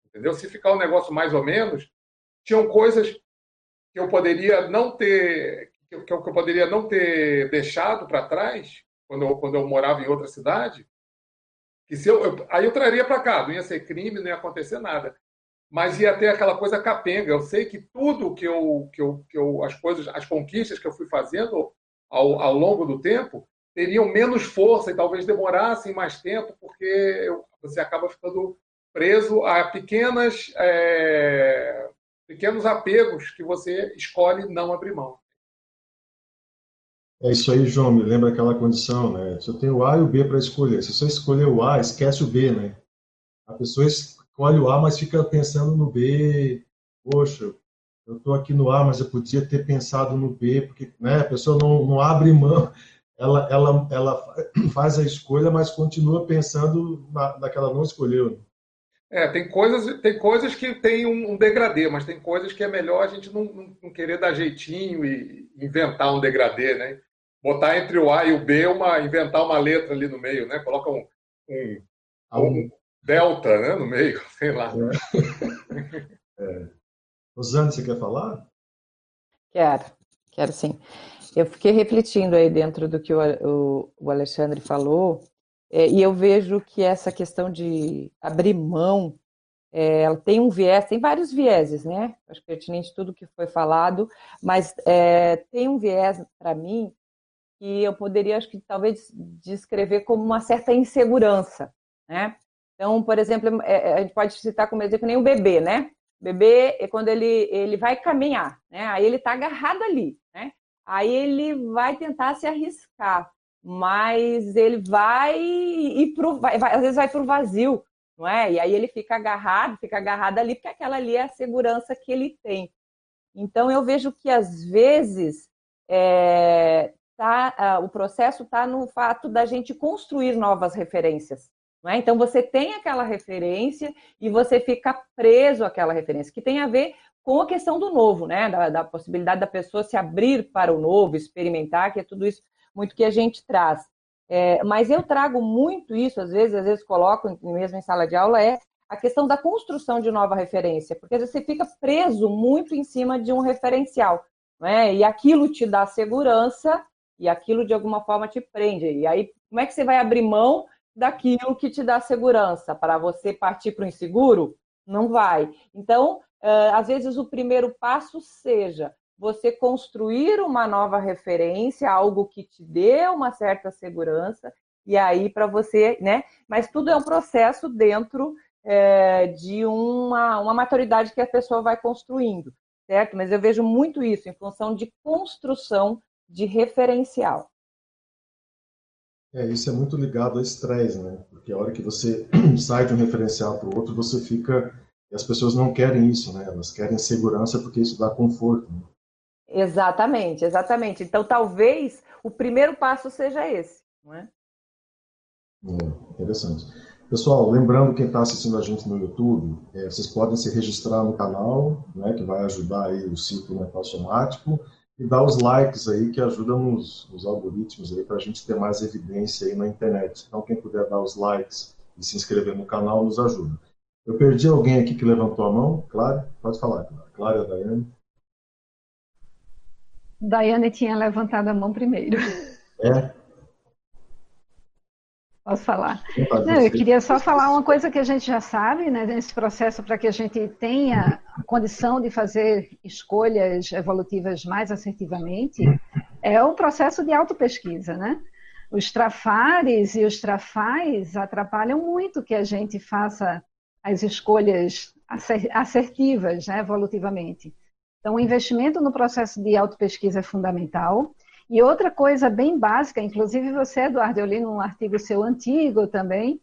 Entendeu? Se ficar um negócio mais ou menos, tinham coisas que eu poderia não ter que eu, que eu poderia não ter deixado para trás quando eu, quando eu morava em outra cidade, que se eu, eu aí eu traria para cá, não ia ser crime, não ia acontecer nada mas ia ter aquela coisa capenga. Eu sei que tudo que eu, que eu, que eu as coisas, as conquistas que eu fui fazendo ao, ao longo do tempo teriam menos força e talvez demorassem mais tempo, porque você acaba ficando preso a pequenas é, pequenos apegos que você escolhe não abrir mão. É isso aí, João. Me lembra aquela condição, né? Eu tenho o A e o B para escolher, se você escolher o A, esquece o B, né? A pessoa escolhe o A, mas fica pensando no B. Poxa, eu estou aqui no A, mas eu podia ter pensado no B, porque né, a pessoa não, não abre mão, ela, ela, ela faz a escolha, mas continua pensando na, na que ela não escolheu. É, tem coisas, tem coisas que tem um, um, degradê, mas tem coisas que é melhor a gente não, não, não, querer dar jeitinho e inventar um degradê, né? Botar entre o A e o B uma, inventar uma letra ali no meio, né? Coloca um, um um delta né, no meio, sei lá. É. é. Rosane, você quer falar? Quero, quero sim. Eu fiquei refletindo aí dentro do que o, o, o Alexandre falou, é, e eu vejo que essa questão de abrir mão, é, ela tem um viés, tem vários vieses, né? Acho pertinente tudo que foi falado, mas é, tem um viés para mim que eu poderia, acho que talvez descrever como uma certa insegurança, né? Então, por exemplo, é, é, a gente pode citar como exemplo nem o bebê, né? O bebê, é quando ele, ele vai caminhar, né? Aí ele está agarrado ali, né? Aí ele vai tentar se arriscar, mas ele vai ir pro, vai, às vezes vai para o vazio, não é? E aí ele fica agarrado, fica agarrado ali, porque aquela ali é a segurança que ele tem. Então eu vejo que às vezes é, tá, o processo está no fato da gente construir novas referências. É? Então você tem aquela referência e você fica preso àquela referência, que tem a ver com a questão do novo, né? Da, da, possibilidade da pessoa se abrir para o novo, experimentar, que é tudo isso muito que a gente traz. É, mas eu trago muito isso, às vezes, às vezes coloco mesmo em sala de aula, é a questão da construção de nova referência, porque às vezes você fica preso muito em cima de um referencial, né? E aquilo te dá segurança e aquilo de alguma forma te prende. E aí, como é que você vai abrir mão daquilo que te dá segurança. Para você partir para o inseguro, não vai. Então, às vezes, o primeiro passo seja você construir uma nova referência, algo que te dê uma certa segurança, e aí para você, né? Mas tudo é um processo dentro é, de uma, uma maturidade que a pessoa vai construindo, certo? Mas eu vejo muito isso em função de construção de referencial. É, isso é muito ligado ao estresse, né? Porque a hora que você sai de um referencial para o outro, você fica. E as pessoas não querem isso, né? Elas querem segurança porque isso dá conforto. Né? Exatamente, exatamente. Então, talvez o primeiro passo seja esse, não é? É, interessante. Pessoal, lembrando quem está assistindo a gente no YouTube, é, vocês podem se registrar no canal, né, que vai ajudar aí o ciclo somático e dar os likes aí que ajudam nos, nos algoritmos aí para a gente ter mais evidência aí na internet. Então quem puder dar os likes e se inscrever no canal nos ajuda. Eu perdi alguém aqui que levantou a mão, Clara? Pode falar, Clara. Clara Daiane. Daiane tinha levantado a mão primeiro. É? Posso falar? Não, eu queria só falar uma coisa que a gente já sabe, né, nesse processo, para que a gente tenha a condição de fazer escolhas evolutivas mais assertivamente, é o processo de autopesquisa, né? Os trafares e os trafais atrapalham muito que a gente faça as escolhas assertivas, né, evolutivamente. Então, o investimento no processo de autopesquisa é fundamental. E outra coisa bem básica, inclusive você, Eduardo, eu li num artigo seu antigo também,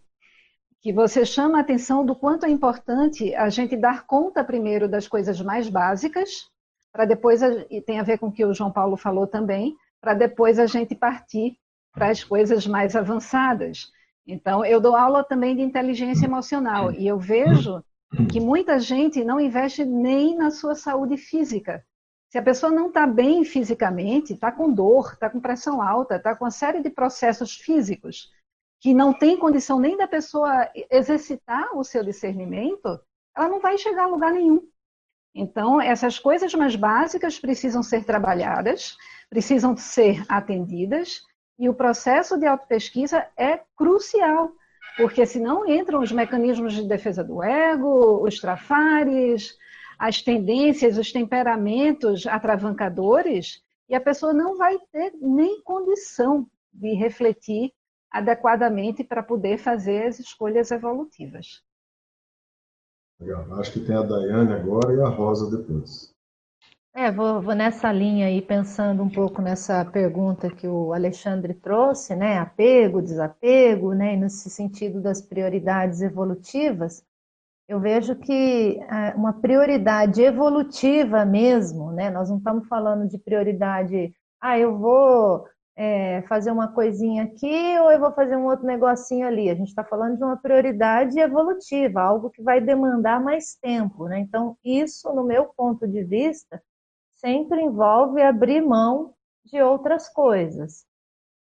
que você chama a atenção do quanto é importante a gente dar conta primeiro das coisas mais básicas, para depois, e tem a ver com o que o João Paulo falou também, para depois a gente partir para as coisas mais avançadas. Então, eu dou aula também de inteligência emocional e eu vejo que muita gente não investe nem na sua saúde física. Se a pessoa não está bem fisicamente, está com dor, está com pressão alta, está com uma série de processos físicos que não tem condição nem da pessoa exercitar o seu discernimento, ela não vai chegar a lugar nenhum. Então, essas coisas mais básicas precisam ser trabalhadas, precisam ser atendidas, e o processo de autopesquisa é crucial, porque senão entram os mecanismos de defesa do ego, os trafares, as tendências, os temperamentos atravancadores, e a pessoa não vai ter nem condição de refletir adequadamente para poder fazer as escolhas evolutivas. Legal. Acho que tem a Daiane agora e a Rosa depois. É, vou, vou, nessa linha aí, pensando um pouco nessa pergunta que o Alexandre trouxe, né? Apego, desapego, né? E nesse sentido das prioridades evolutivas eu vejo que é, uma prioridade evolutiva mesmo, né? Nós não estamos falando de prioridade, ah, eu vou é, fazer uma coisinha aqui ou eu vou fazer um outro negocinho ali. A gente está falando de uma prioridade evolutiva, algo que vai demandar mais tempo, né? Então, isso, no meu ponto de vista, sempre envolve abrir mão de outras coisas.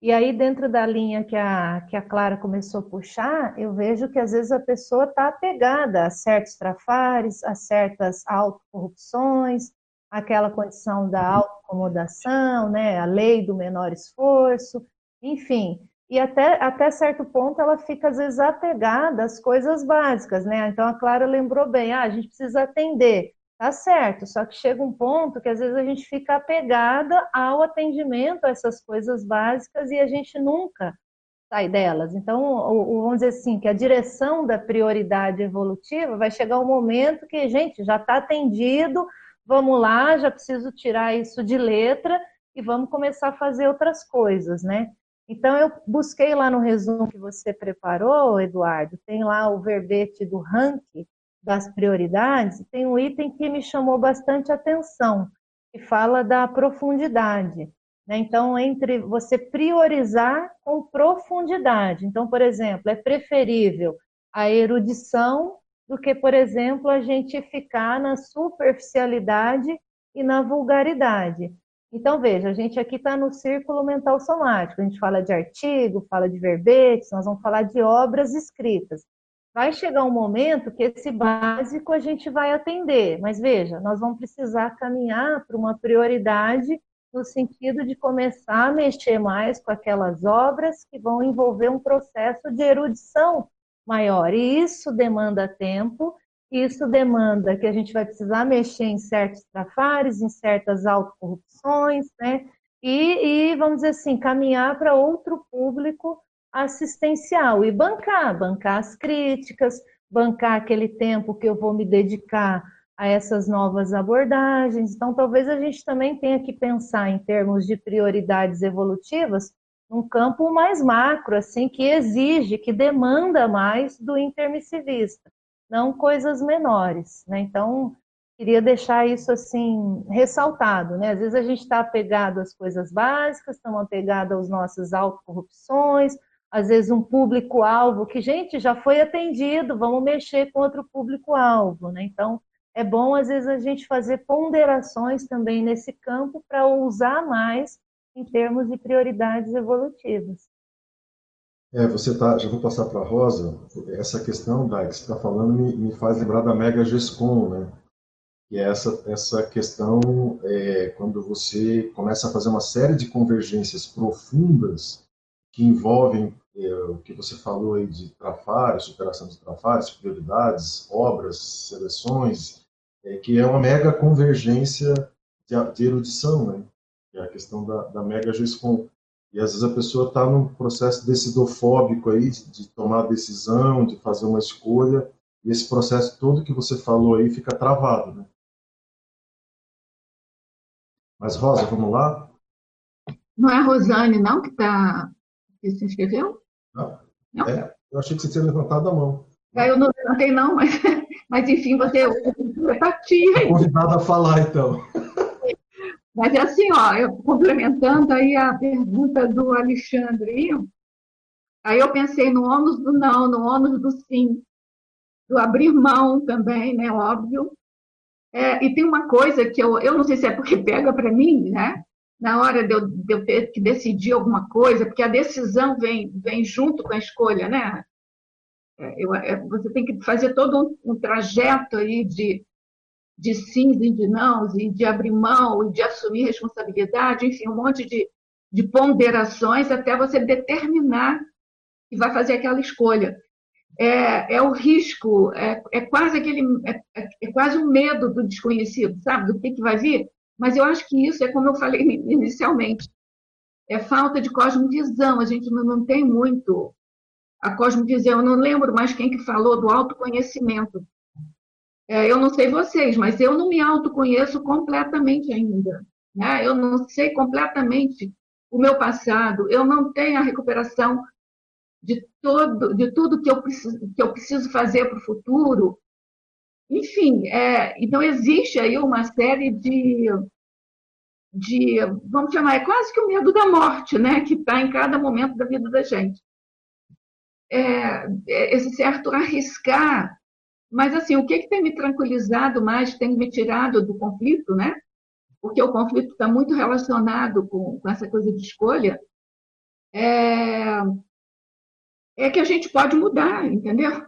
E aí, dentro da linha que a, que a Clara começou a puxar, eu vejo que às vezes a pessoa está apegada a certos trafares, a certas autocorrupções, aquela condição da autocomodação, né, a lei do menor esforço, enfim. E até, até certo ponto ela fica, às vezes, apegada às coisas básicas, né? Então a Clara lembrou bem, ah, a gente precisa atender Tá certo, só que chega um ponto que às vezes a gente fica apegada ao atendimento a essas coisas básicas e a gente nunca sai delas. Então, vamos dizer assim, que a direção da prioridade evolutiva vai chegar um momento que, gente, já está atendido, vamos lá, já preciso tirar isso de letra e vamos começar a fazer outras coisas, né? Então, eu busquei lá no resumo que você preparou, Eduardo, tem lá o verbete do ranking, das prioridades, tem um item que me chamou bastante atenção, que fala da profundidade. Né? Então, entre você priorizar com profundidade. Então, por exemplo, é preferível a erudição do que, por exemplo, a gente ficar na superficialidade e na vulgaridade. Então, veja, a gente aqui está no círculo mental somático, a gente fala de artigo, fala de verbetes, nós vamos falar de obras escritas vai chegar um momento que esse básico a gente vai atender, mas veja, nós vamos precisar caminhar para uma prioridade no sentido de começar a mexer mais com aquelas obras que vão envolver um processo de erudição maior. E isso demanda tempo, isso demanda que a gente vai precisar mexer em certos trafares, em certas autocorrupções, né? E, e vamos dizer assim, caminhar para outro público assistencial e bancar, bancar as críticas, bancar aquele tempo que eu vou me dedicar a essas novas abordagens. Então, talvez a gente também tenha que pensar em termos de prioridades evolutivas num campo mais macro, assim, que exige, que demanda mais do intermissivista, não coisas menores, né? Então, queria deixar isso assim ressaltado, né? Às vezes a gente está apegado às coisas básicas, estamos apegados às nossas autocorrupções, às vezes um público-alvo que, gente, já foi atendido, vamos mexer com outro público-alvo, né? Então, é bom, às vezes, a gente fazer ponderações também nesse campo para usar mais em termos de prioridades evolutivas. É, você tá, já vou passar para a Rosa, essa questão, Dai, que você está falando me, me, faz lembrar da Mega GESCOM, né? Que é essa, essa questão, é, quando você começa a fazer uma série de convergências profundas que envolvem é, o que você falou aí de trafares, superação de trafares, prioridades, obras, seleções, é, que é uma mega convergência de, de erudição, né? que é a questão da, da mega GESCOM. E às vezes a pessoa está num processo decidofóbico aí, de, de tomar decisão, de fazer uma escolha, e esse processo todo que você falou aí fica travado, né? Mas, Rosa, vamos lá? Não é a Rosane, não, que está que se inscreveu? Não. não? É, eu achei que você tinha levantado a mão. É, eu não levantei, não, mas, mas enfim, você está aqui. Convidado a falar, então. Mas é assim, ó, eu, complementando aí a pergunta do Alexandre, aí eu pensei no ônus do não, no ônus do sim, do abrir mão também, né, óbvio. É, e tem uma coisa que eu, eu não sei se é porque pega para mim, né, na hora de eu, de eu, ter que decidir alguma coisa, porque a decisão vem, vem junto com a escolha, né? É, eu, é, você tem que fazer todo um, um, trajeto aí de, de sims e de não, e de abrir mão, e de assumir responsabilidade, enfim, um monte de, de ponderações até você determinar que vai fazer aquela escolha. É, é o risco, é, é quase aquele, é, é, é quase um medo do desconhecido, sabe? Do que, que vai vir mas eu acho que isso é como eu falei inicialmente, é falta de cosmovisão. A gente não, tem muito a cosmovisão. Eu não lembro mais quem que falou do autoconhecimento. É, eu não sei vocês, mas eu não me autoconheço completamente ainda. Né? Eu não sei completamente o meu passado. Eu não tenho a recuperação de todo, de tudo que eu preciso, que eu preciso fazer para o futuro. Enfim, é, então existe aí uma série de, de, vamos chamar, é quase que o medo da morte, né, que está em cada momento da vida da gente. É, é, esse certo arriscar, mas assim, o que, que tem me tranquilizado mais, tem me tirado do conflito, né? Porque o conflito está muito relacionado com, com essa coisa de escolha, é, é que a gente pode mudar, entendeu?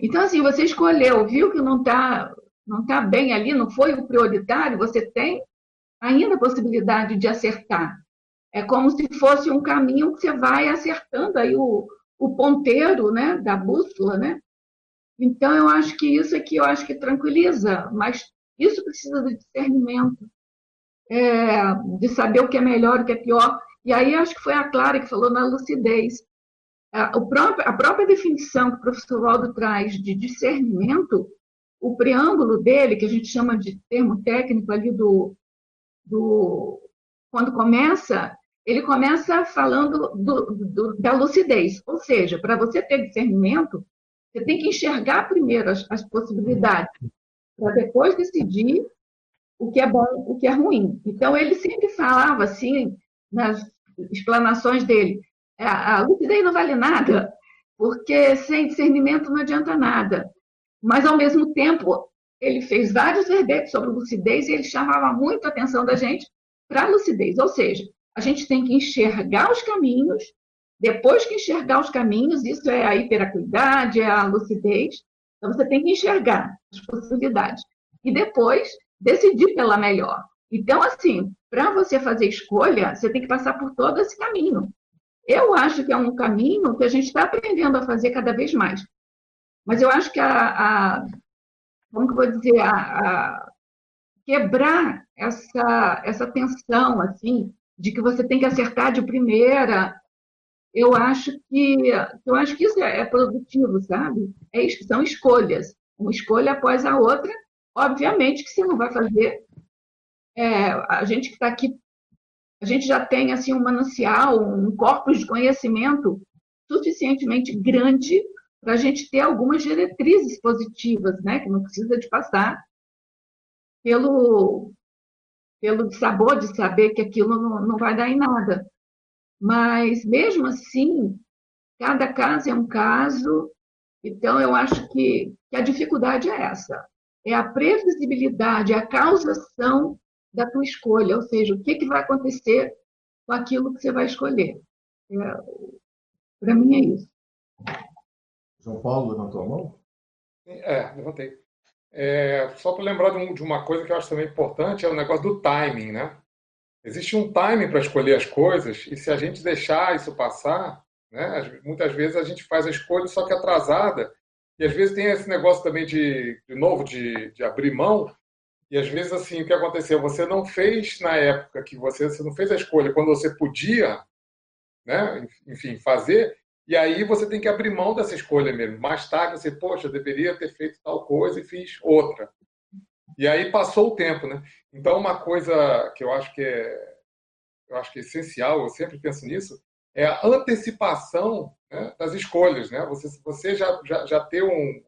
Então, assim, você escolheu, viu que não está não tá bem ali, não foi o prioritário, você tem ainda a possibilidade de acertar. É como se fosse um caminho que você vai acertando aí o, o ponteiro né, da bússola, né? Então, eu acho que isso aqui eu acho que tranquiliza, mas isso precisa de discernimento, é, de saber o que é melhor, o que é pior. E aí acho que foi a Clara que falou na lucidez. A, próprio, a própria definição que o professor Waldo traz de discernimento, o preâmbulo dele, que a gente chama de termo técnico ali do, do quando começa, ele começa falando do, do, da lucidez. Ou seja, para você ter discernimento, você tem que enxergar primeiro as, as possibilidades, para depois decidir o que é bom, o que é ruim. Então, ele sempre falava assim, nas explanações dele, a lucidez não vale nada, porque sem discernimento não adianta nada. Mas, ao mesmo tempo, ele fez vários verbetes sobre lucidez e ele chamava muito a atenção da gente para a lucidez. Ou seja, a gente tem que enxergar os caminhos, depois que enxergar os caminhos, isso é a hiperacuidade, é a lucidez, então você tem que enxergar as possibilidades. E depois decidir pela melhor. Então, assim, para você fazer escolha, você tem que passar por todo esse caminho. Eu acho que é um caminho que a gente está aprendendo a fazer cada vez mais. Mas eu acho que a, a como que eu vou dizer, a, a, quebrar essa, essa tensão, assim, de que você tem que acertar de primeira, eu acho que eu acho que isso é, é produtivo, sabe? É, são escolhas, uma escolha após a outra. Obviamente que você não vai fazer. É, a gente que está aqui a gente já tem assim um manancial, um corpus de conhecimento suficientemente grande para a gente ter algumas diretrizes positivas, né? Que não precisa de passar pelo pelo sabor de saber que aquilo não, não vai dar em nada. Mas mesmo assim, cada caso é um caso. Então eu acho que, que a dificuldade é essa, é a previsibilidade, a causação da tua escolha, ou seja, o que, que vai acontecer com aquilo que você vai escolher. É, Para mim é isso. João Paulo, levantou a mão? É, levantei. É, só para lembrar de, um, uma coisa que eu acho também importante, é o negócio do timing, né? Existe um timing para escolher as coisas, e se a gente deixar isso passar, né, muitas vezes a gente faz a escolha só que atrasada, e às vezes tem esse negócio também de, de novo, de, de abrir mão, e às vezes, assim, o que aconteceu? Você não fez na época que você, você não fez a escolha quando você podia, né? Enfim, fazer. E aí você tem que abrir mão dessa escolha mesmo. Mais tarde você, poxa, eu deveria ter feito tal coisa e fiz outra. E aí passou o tempo, né? Então, uma coisa que eu acho que é, eu acho que é essencial, eu sempre penso nisso, é a antecipação né, das escolhas, né? Você, você já, já, já ter um...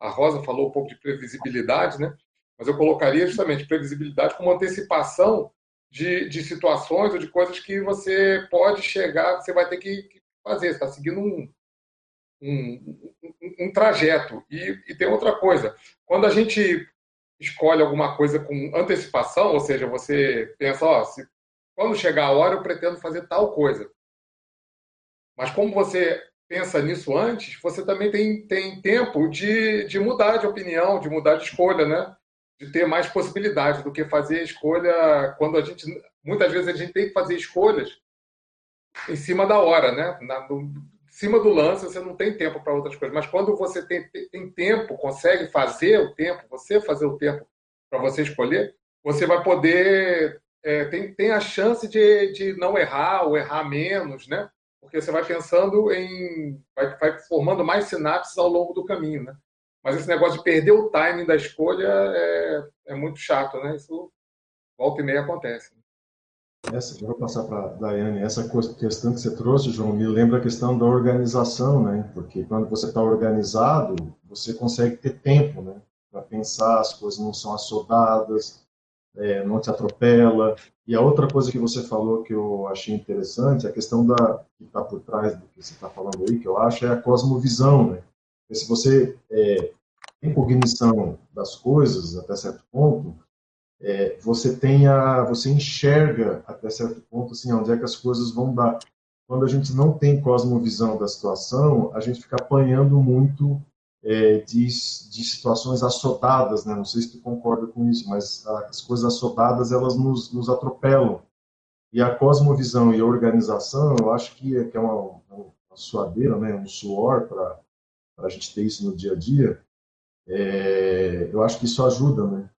A Rosa falou um pouco de previsibilidade, né? Mas eu colocaria justamente previsibilidade como antecipação de, de situações ou de coisas que você pode chegar, você vai ter que fazer. Você está seguindo um, um, um, um trajeto. E, e, tem outra coisa. Quando a gente escolhe alguma coisa com antecipação, ou seja, você pensa, ó, se, quando chegar a hora eu pretendo fazer tal coisa. Mas como você pensa nisso antes, você também tem, tem tempo de, de mudar de opinião, de mudar de escolha, né? De ter mais possibilidades do que fazer escolha quando a gente muitas vezes a gente tem que fazer escolhas em cima da hora, né? Na, no, em cima do lance você não tem tempo para outras coisas, mas quando você tem, tem tempo, consegue fazer o tempo, você fazer o tempo para você escolher, você vai poder é, tem, tem a chance de, de não errar ou errar menos, né? Porque você vai pensando em vai, vai formando mais sinapses ao longo do caminho, né? Mas esse negócio de perder o timing da escolha é, é muito chato, né? Isso volta e meia acontece. Essa, eu vou passar para a Daiane. Essa questão que você trouxe, João, me lembra a questão da organização, né? Porque quando você está organizado, você consegue ter tempo, né? Para pensar, as coisas não são assodadas, é, não te atropela. E a outra coisa que você falou que eu achei interessante, a questão da que está por trás do que você está falando aí, que eu acho, é a cosmovisão, né? Porque se você é, tem cognição das coisas até certo ponto, é, você tem a, você enxerga até certo ponto assim onde é que as coisas vão dar. quando a gente não tem cosmovisão da situação, a gente fica apanhando muito é, de, de situações assodadas, né? Não sei se tu concorda com isso, mas as coisas assodadas elas nos, nos atropelam. E a cosmovisão e a organização, eu acho que é, que é uma, uma suadeira, né? Um suor para a gente ter isso no dia a dia. É, eu acho que isso ajuda, né?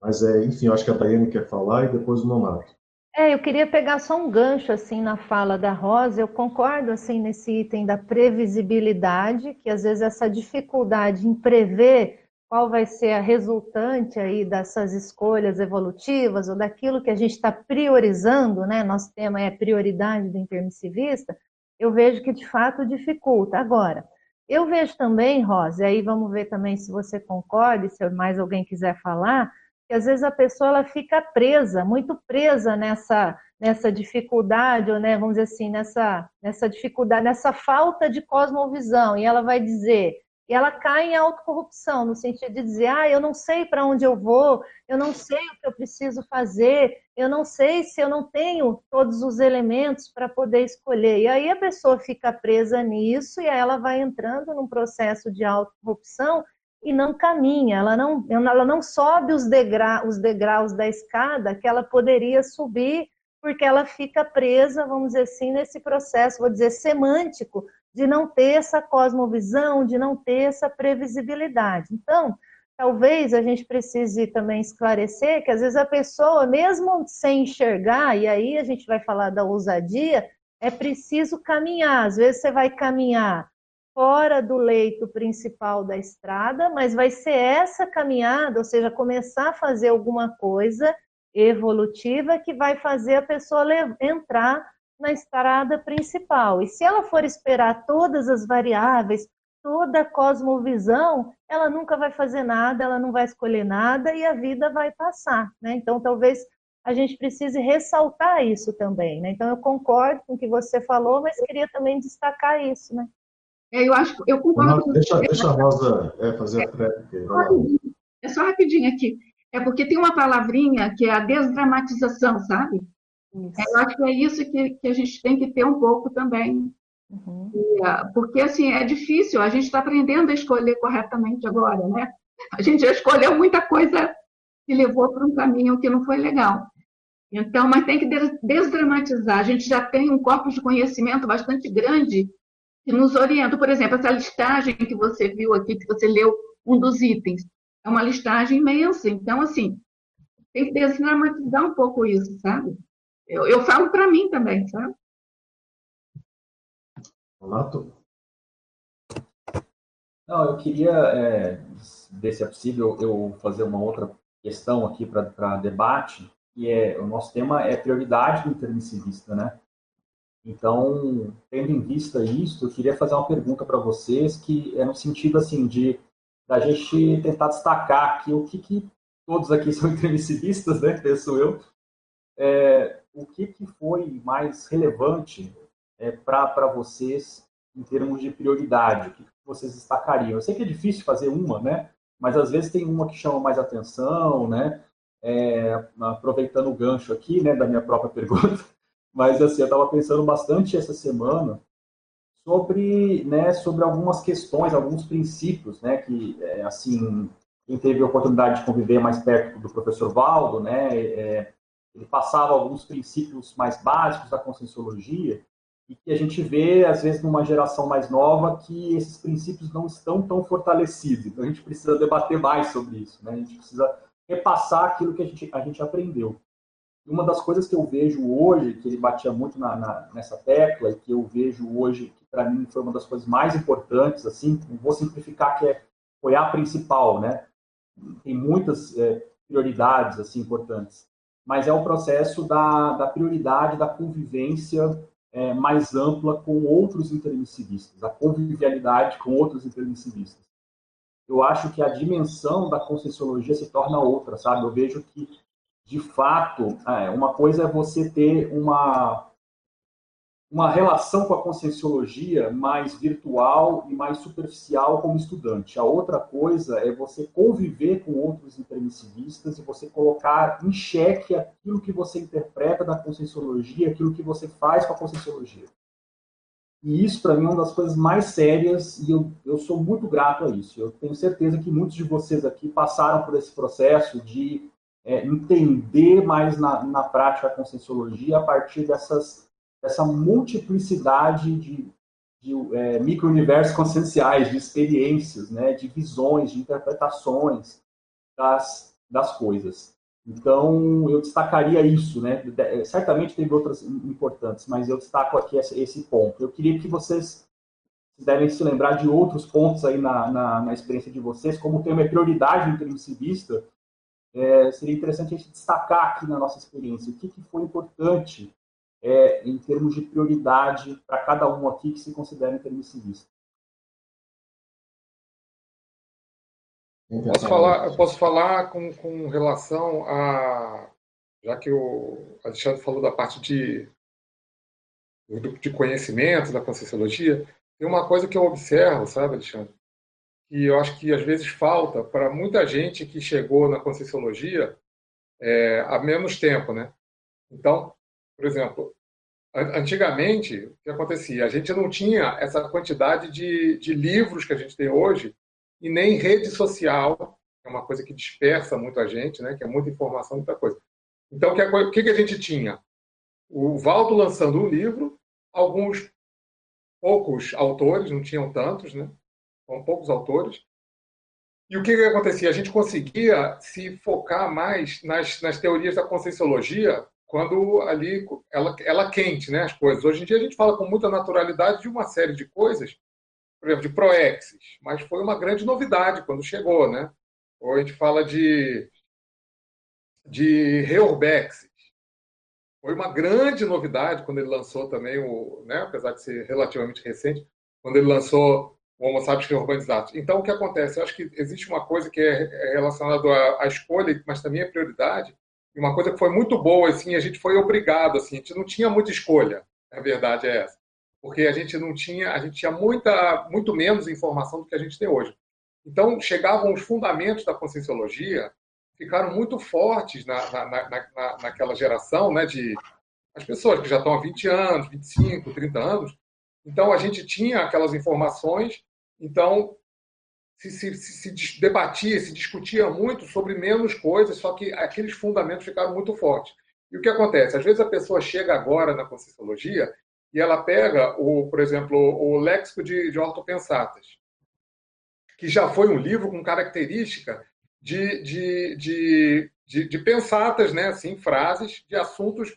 Mas, é, enfim, eu acho que a Daiane quer falar e depois o Nonato. É, eu queria pegar só um gancho assim na fala da Rosa. Eu concordo assim nesse item da previsibilidade, que às vezes essa dificuldade em prever qual vai ser a resultante aí dessas escolhas evolutivas ou daquilo que a gente está priorizando, né? Nosso tema é prioridade do intermissivista. Eu vejo que de fato dificulta. Agora, eu vejo também, Rosa, e aí vamos ver também se você concorda, se mais alguém quiser falar que às vezes a pessoa ela fica presa, muito presa nessa nessa dificuldade, ou né, vamos dizer assim, nessa nessa dificuldade, nessa falta de cosmovisão, e ela vai dizer, e ela cai em autocorrupção, no sentido de dizer, ah, eu não sei para onde eu vou, eu não sei o que eu preciso fazer, eu não sei se eu não tenho todos os elementos para poder escolher. E aí a pessoa fica presa nisso e aí ela vai entrando num processo de autocorrupção e não caminha, ela não, ela não sobe os, degra, os degraus da escada que ela poderia subir, porque ela fica presa, vamos dizer assim, nesse processo, vou dizer, semântico, de não ter essa cosmovisão, de não ter essa previsibilidade. Então, talvez a gente precise também esclarecer que às vezes a pessoa, mesmo sem enxergar, e aí a gente vai falar da ousadia, é preciso caminhar. Às vezes você vai caminhar fora do leito principal da estrada, mas vai ser essa caminhada, ou seja, começar a fazer alguma coisa evolutiva que vai fazer a pessoa entrar na estrada principal. E se ela for esperar todas as variáveis, toda a cosmovisão, ela nunca vai fazer nada, ela não vai escolher nada e a vida vai passar. Né? Então, talvez a gente precise ressaltar isso também. Né? Então, eu concordo com o que você falou, mas queria também destacar isso. Né? É, eu acho, eu concordo. Não, deixa, deixa a Rosa é, fazer a. É, é só rapidinho aqui. É porque tem uma palavrinha que é a desdramatização, sabe? Eu acho que é isso que, que a gente tem que ter um pouco também. Uhum. E, ah, porque, assim, é difícil. A gente está aprendendo a escolher corretamente agora, né? A gente já escolheu muita coisa que levou para um caminho que não foi legal. Então, mas tem que desdramatizar. A gente já tem um corpo de conhecimento bastante grande que nos orientam. Por exemplo, essa listagem que você viu aqui, que você leu um dos itens, é uma listagem imensa. Então, assim, tem que desdramatizar um pouco isso, sabe? Eu, eu falo para mim também, sabe? Renato? Não, eu queria, é, ver se é possível, eu fazer uma outra questão aqui para debate, que é, o nosso tema é prioridade do intermissivista, né? Então, tendo em vista isso, eu queria fazer uma pergunta para vocês que é no sentido assim de da gente tentar destacar aqui o que, que todos aqui são intermissivistas, né? Penso eu. É, o que, que foi mais relevante é, para vocês em termos de prioridade? O que, que vocês destacariam? Eu sei que é difícil fazer uma, né? Mas às vezes tem uma que chama mais atenção, né? É, aproveitando o gancho aqui, né, da minha própria pergunta, mas assim, eu estava pensando bastante essa semana sobre, né, sobre algumas questões, alguns princípios, né, que é, assim quem teve a oportunidade de conviver mais perto do professor Valdo, né, é, ele passava alguns princípios mais básicos da conscienciologia e que a gente vê às vezes numa geração mais nova que esses princípios não estão tão fortalecidos. Então a gente precisa debater mais sobre isso, né? A gente precisa repassar aquilo que a gente, a gente aprendeu uma das coisas que eu vejo hoje, que ele batia muito na, na, nessa tecla, e que eu vejo hoje, que para mim foi uma das coisas mais importantes, assim, vou simplificar, que é, foi a principal, né? Tem muitas é, prioridades, assim, importantes. Mas é o processo da, da prioridade da convivência é, mais ampla com outros intermissivistas, a convivialidade com outros intermissivistas. Eu acho que a dimensão da conscienciologia se torna outra, sabe? Eu vejo que de fato, é, uma coisa é você ter uma, uma relação com a conscienciologia mais virtual e mais superficial como estudante. A outra coisa é você conviver com outros intermissivistas e você colocar em xeque aquilo que você interpreta da conscienciologia, aquilo que você faz com a conscienciologia. E isso, para mim, é uma das coisas mais sérias e eu, eu sou muito grato a isso. Eu tenho certeza que muitos de vocês aqui passaram por esse processo de é, entender mais na, na prática a conscienciologia a partir dessas essa multiplicidade de, de é, micro-universos conscienciais, de experiências, né, de visões, de interpretações das, das coisas. Então, eu destacaria isso, né? Certamente teve outras importantes, mas eu destaco aqui esse, esse ponto. Eu queria que vocês devem se lembrar de outros pontos aí na, na, na experiência de vocês, como o tema é prioridade no intermissivista, é, seria interessante a gente destacar aqui na nossa experiência o que, que foi importante é, em termos de prioridade para cada um aqui que se considera intermissivista? Posso falar, posso falar com, com relação a. Já que o Alexandre falou da parte de, de conhecimento da Conscienciologia, tem uma coisa que eu observo, sabe, Alexandre? Que eu acho que às vezes falta para muita gente que chegou na Conscienciologia é, há menos tempo, né? Então, por exemplo, antigamente, o que acontecia? A gente não tinha essa quantidade de, de livros que a gente tem hoje e nem rede social, que é uma coisa que dispersa muito a gente, né? que é muita informação, muita coisa. Então, o que, que a gente tinha? O Valdo lançando um livro, alguns poucos autores, não tinham tantos, né? São poucos autores. E o que, que acontecia? A gente conseguia se focar mais nas, nas teorias da conscienciologia quando ali ela, ela quente, né, as coisas. Hoje em dia a gente fala com muita naturalidade de uma série de coisas, por exemplo, de proexis, mas foi uma grande novidade quando chegou, né? Ou a gente fala de de reurbexis. Foi uma grande novidade quando ele lançou também o, né, apesar de ser relativamente recente, quando ele lançou o Homo sapiens reurbanizados. Então, o que acontece? Eu acho que existe uma coisa que é, é relacionada à escolha, mas também à prioridade, e uma coisa que foi muito boa, assim, a gente foi obrigado, assim, a gente não tinha muita escolha, a verdade é essa. Porque a gente não tinha, a gente tinha muita, muito menos informação do que a gente tem hoje. Então, chegavam os fundamentos da conscienciologia, ficaram muito fortes na, na, na, naquela geração, né, de as pessoas que já estão há 20 anos, 25, 30 anos. Então, a gente tinha aquelas informações, então se, se, se, debatia, se discutia muito sobre menos coisas, só que aqueles fundamentos ficaram muito fortes. E o que acontece? Às vezes a pessoa chega agora na Conscienciologia e ela pega, o, por exemplo, o Léxico de, de Ortopensatas, que já foi um livro com característica de, de, de, de, de pensatas, né? assim, frases de assuntos,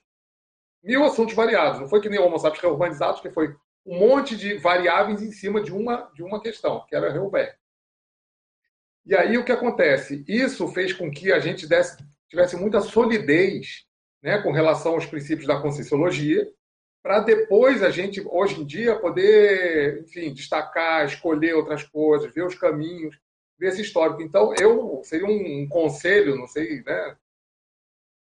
mil assuntos variados. Não foi que nem o Homo sapiens que foi um monte de variáveis em cima de uma, de uma questão, que era Reubert. E aí o que acontece? Isso fez com que a gente desse, tivesse muita solidez né, com relação aos princípios da conscienciologia, para depois a gente, hoje em dia, poder, enfim, destacar, escolher outras coisas, ver os caminhos, ver esse histórico. Então, eu seria um, um conselho, não sei, né?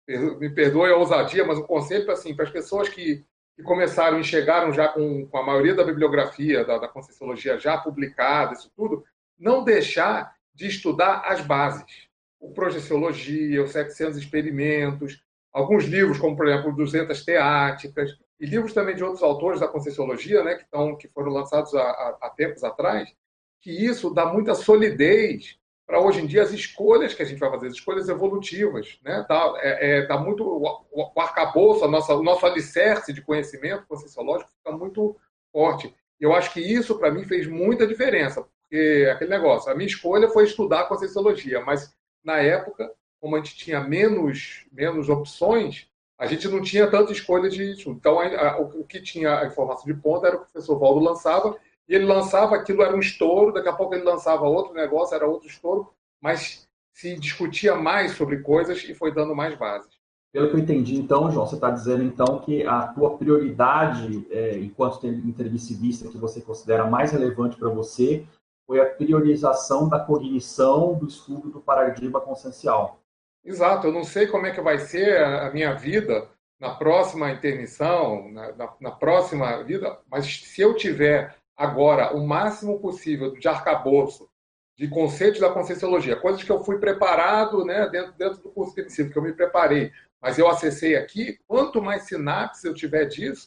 Me perdoe a ousadia, mas um conselho assim, para as pessoas que, que começaram e chegaram já com, com a maioria da bibliografia da, da Conscienciologia já publicada, isso tudo, não deixar de estudar as bases. O Projeciologia, os 700 Experimentos, alguns livros, como, por exemplo, 200 Teáticas, e livros também de outros autores da Conscienciologia, né, que, estão, que foram lançados há, há, tempos atrás, que isso dá muita solidez para hoje em dia as escolhas que a gente vai fazer, as escolhas evolutivas, né? Dá, é, é, muito o, o arcabouço, a nossa, o nosso alicerce de conhecimento conscienciológico fica muito forte. Eu acho que isso para mim fez muita diferença, porque aquele negócio, a minha escolha foi estudar Conscienciologia, mas na época, como a gente tinha menos, menos opções, a gente não tinha tanta escolha de estudo. Então, a, a, o, que tinha a informação de ponta era o professor Valdo lançava, e ele lançava aquilo, era um estouro, daqui a pouco ele lançava outro negócio, era outro estouro, mas se discutia mais sobre coisas e foi dando mais bases. Pelo que eu entendi, então, João, você está dizendo então que a tua prioridade, é, enquanto intermissivista, que você considera mais relevante para você, foi a priorização da cognição do estudo do paradigma consciencial. Exato, eu não sei como é que vai ser a minha vida na próxima internição, na, na, na, próxima vida, mas se eu tiver agora o máximo possível de arcabouço, de conceitos da Conscienciologia, coisas que eu fui preparado né, dentro, dentro do curso intensivo, que eu me preparei, mas eu acessei aqui, quanto mais sinapses eu tiver disso,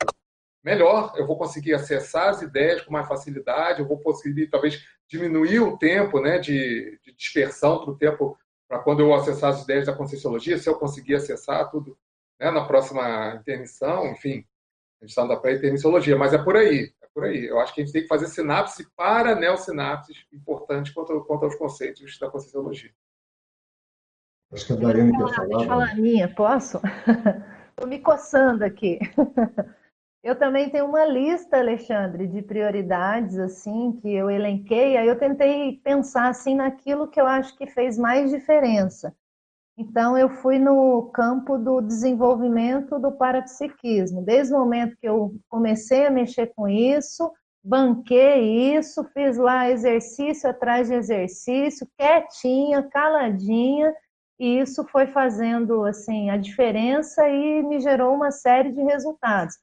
melhor. Eu vou conseguir acessar as ideias com mais facilidade, eu vou conseguir talvez diminuir o tempo né, de, de dispersão para o tempo para quando eu acessar as ideias da Conscienciologia, se eu conseguir acessar tudo né, na próxima intermissão, enfim, a gente está na pré-intermissiologia, mas é por aí, é por aí. Eu acho que a gente tem que fazer sinapse para neossinapses, importante quanto, quanto aos conceitos da Conscienciologia. Acho que a Daiane quer falar. Deixa eu falar a minha, posso? Estou me coçando aqui. Eu também tenho uma lista, Alexandre, de prioridades assim que eu elenquei. Aí eu tentei pensar assim naquilo que eu acho que fez mais diferença. Então, eu fui no campo do desenvolvimento do parapsiquismo. Desde o momento que eu comecei a mexer com isso, banquei isso, fiz lá exercício atrás de exercício, quietinha, caladinha, e isso foi fazendo assim a diferença e me gerou uma série de resultados.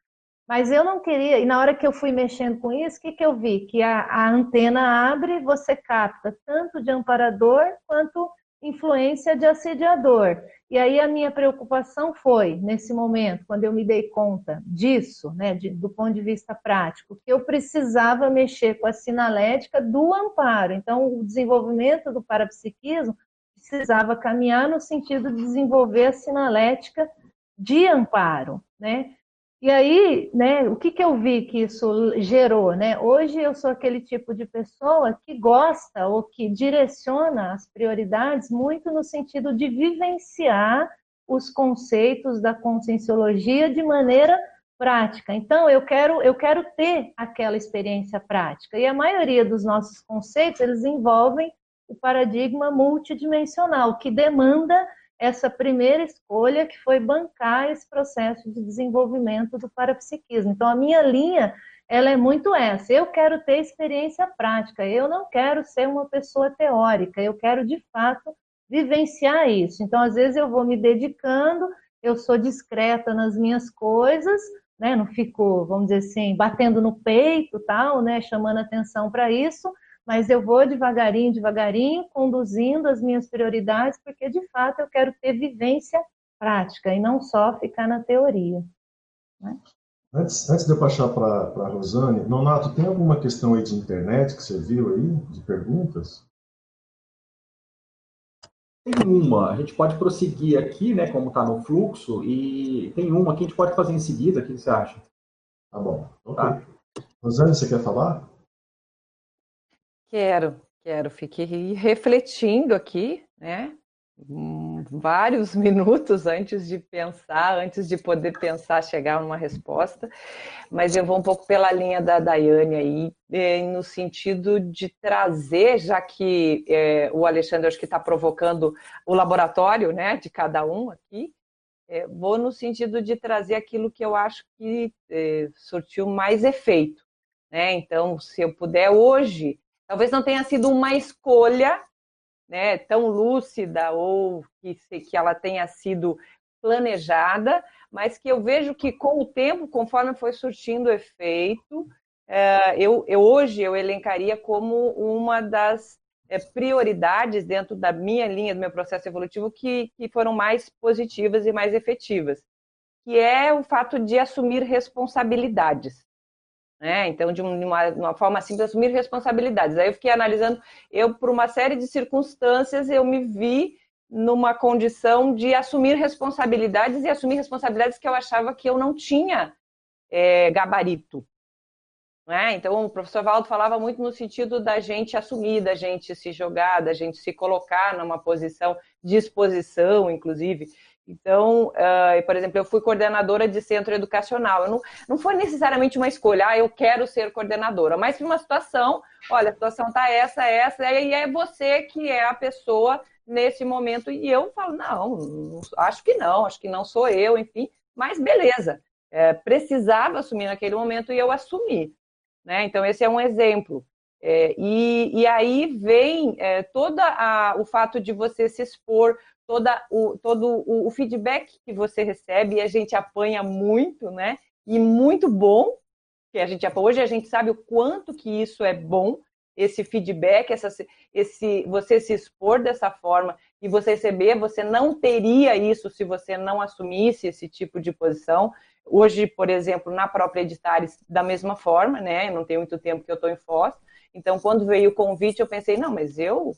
Mas eu não queria, e na hora que eu fui mexendo com isso, o que, que eu vi? Que a, a antena abre, você capta tanto de amparador quanto influência de assediador. E aí a minha preocupação foi, nesse momento, quando eu me dei conta disso, né, de, do ponto de vista prático, que eu precisava mexer com a sinalética do amparo. Então, o desenvolvimento do parapsiquismo precisava caminhar no sentido de desenvolver a sinalética de amparo, né? E aí, né, o que, que eu vi que isso gerou, né? Hoje eu sou aquele tipo de pessoa que gosta ou que direciona as prioridades muito no sentido de vivenciar os conceitos da conscienciologia de maneira prática. Então, eu quero, eu quero ter aquela experiência prática. E a maioria dos nossos conceitos, eles envolvem o paradigma multidimensional, que demanda essa primeira escolha que foi bancar esse processo de desenvolvimento do parapsiquismo. Então, a minha linha, ela é muito essa. Eu quero ter experiência prática, eu não quero ser uma pessoa teórica, eu quero, de fato, vivenciar isso. Então, às vezes, eu vou me dedicando, eu sou discreta nas minhas coisas, né? não fico, vamos dizer assim, batendo no peito, tal, né? chamando atenção para isso, mas eu vou devagarinho, devagarinho, conduzindo as minhas prioridades, porque de fato eu quero ter vivência prática e não só ficar na teoria. Né? Antes, antes de eu passar para a Rosane, Nonato, tem alguma questão aí de internet que você viu aí, de perguntas? Tem uma, a gente pode prosseguir aqui, né, como está no fluxo, e tem uma que a gente pode fazer em seguida, o que você acha? Tá bom, ok. Tá. Rosane, você quer falar? Quero, quero. Fiquei refletindo aqui, né? Vários minutos antes de pensar, antes de poder pensar, chegar a uma resposta, mas eu vou um pouco pela linha da Daiane aí, eh, no sentido de trazer, já que é, o Alexandre acho que está provocando o laboratório né, de cada um aqui, é, vou no sentido de trazer aquilo que eu acho que é, surtiu mais efeito. Né? Então, se eu puder hoje Talvez não tenha sido uma escolha né, tão lúcida ou que, que ela tenha sido planejada, mas que eu vejo que com o tempo, conforme foi surtindo efeito, é, eu, eu, hoje eu elencaria como uma das é, prioridades dentro da minha linha, do meu processo evolutivo, que, que foram mais positivas e mais efetivas, que é o fato de assumir responsabilidades. Né? Então, de uma, uma forma simples, assumir responsabilidades. Aí eu fiquei analisando, eu, por uma série de circunstâncias, eu me vi numa condição de assumir responsabilidades e assumir responsabilidades que eu achava que eu não tinha é, gabarito. Né? Então, o professor Valdo falava muito no sentido da gente assumir, da gente se jogar, da gente se colocar numa posição de exposição, inclusive. Então, uh, por exemplo, eu fui coordenadora de centro educacional. Não, não foi necessariamente uma escolha, ah, eu quero ser coordenadora, mas foi uma situação, olha, a situação está essa, essa, e é você que é a pessoa nesse momento. E eu falo, não, acho que não, acho que não sou eu, enfim, mas beleza. É, precisava assumir naquele momento e eu assumi. Né? Então, esse é um exemplo. É, e, e, aí vem é, todo o fato de você se expor toda o, todo o, o feedback que você recebe, e a gente apanha muito, né? E muito bom, que a gente hoje a gente sabe o quanto que isso é bom, esse feedback, essa, esse você se expor dessa forma e você receber, você não teria isso se você não assumisse esse tipo de posição. Hoje, por exemplo, na própria Editares, da mesma forma, né? Não tem muito tempo que eu estou em Foz. Então, quando veio o convite, eu pensei, não, mas eu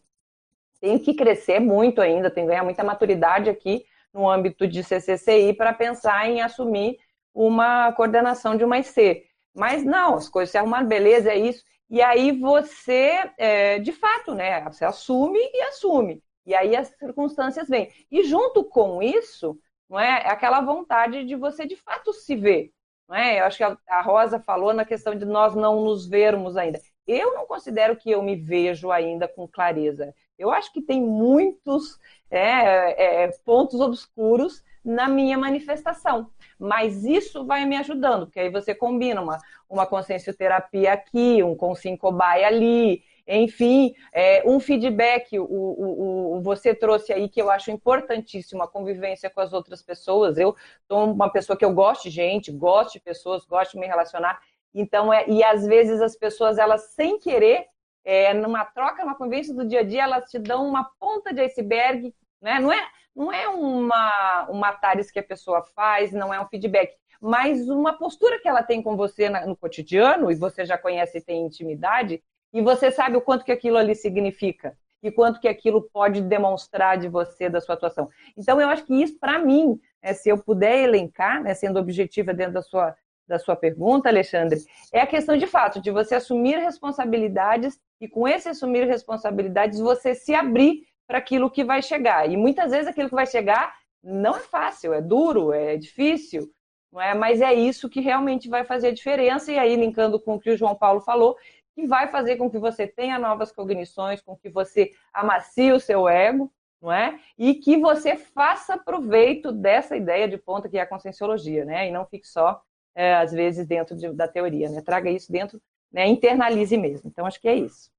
tenho que crescer muito ainda, tenho que ganhar muita maturidade aqui no âmbito de CCCI para pensar em assumir uma coordenação de uma IC. Mas não, as coisas se arrumaram, beleza, é isso. E aí você, é, de fato, né, você assume e assume. E aí as circunstâncias vêm. E junto com isso, não é, é aquela vontade de você de fato se ver. Não é? Eu acho que a Rosa falou na questão de nós não nos vermos ainda. Eu não considero que eu me vejo ainda com clareza. Eu acho que tem muitos é, é, pontos obscuros na minha manifestação. Mas isso vai me ajudando, porque aí você combina uma, uma consciencioterapia aqui, um consincobai ali, enfim, é, um feedback, o, o, o, você trouxe aí que eu acho importantíssimo, a convivência com as outras pessoas. Eu sou uma pessoa que eu gosto de gente, gosto de pessoas, gosto de me relacionar. Então, é, e às vezes as pessoas, elas sem querer, é, numa troca, numa convivência do dia a dia, elas te dão uma ponta de iceberg, né? Não é, não é uma, uma tares que a pessoa faz, não é um feedback, mas uma postura que ela tem com você no cotidiano, e você já conhece e tem intimidade, e você sabe o quanto que aquilo ali significa e quanto que aquilo pode demonstrar de você, da sua atuação. Então, eu acho que isso, para mim, é, se eu puder elencar, né, sendo objetiva dentro da sua, da sua pergunta, Alexandre, é a questão de fato de você assumir responsabilidades e, com esse assumir responsabilidades, você se abrir para aquilo que vai chegar. E muitas vezes aquilo que vai chegar não é fácil, é duro, é difícil, não é? mas é isso que realmente vai fazer a diferença. E aí, linkando com o que o João Paulo falou, que vai fazer com que você tenha novas cognições, com que você amacie o seu ego, não é? E que você faça proveito dessa ideia de ponta que é a conscienciologia, né? E não fique só, é, às vezes, dentro de, da teoria, né? Traga isso dentro, né? internalize mesmo. Então, acho que é isso.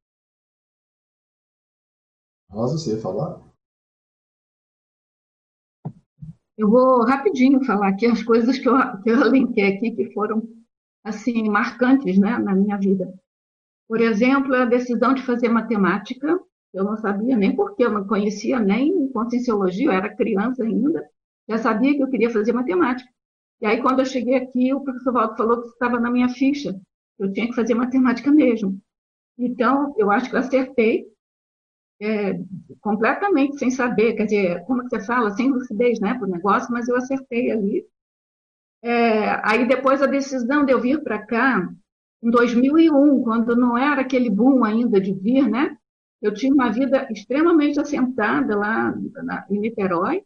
Rosa, você ia falar? Eu vou rapidinho falar aqui as coisas que eu, que eu linkei aqui, que foram, assim, marcantes, né, na minha vida. Por exemplo, a decisão de fazer matemática, eu não sabia nem porque, eu não conhecia nem conscienciologia, eu era criança ainda, já sabia que eu queria fazer matemática. E aí, quando eu cheguei aqui, o professor Waldo falou que estava na minha ficha, eu tinha que fazer matemática mesmo. Então, eu acho que eu acertei é, completamente, sem saber, quer dizer, como que você fala, sem lucidez, né, para o negócio, mas eu acertei ali. É, aí, depois, a decisão de eu vir para cá, em 2001, quando não era aquele boom ainda de vir, né? Eu tinha uma vida extremamente assentada lá na, em Niterói,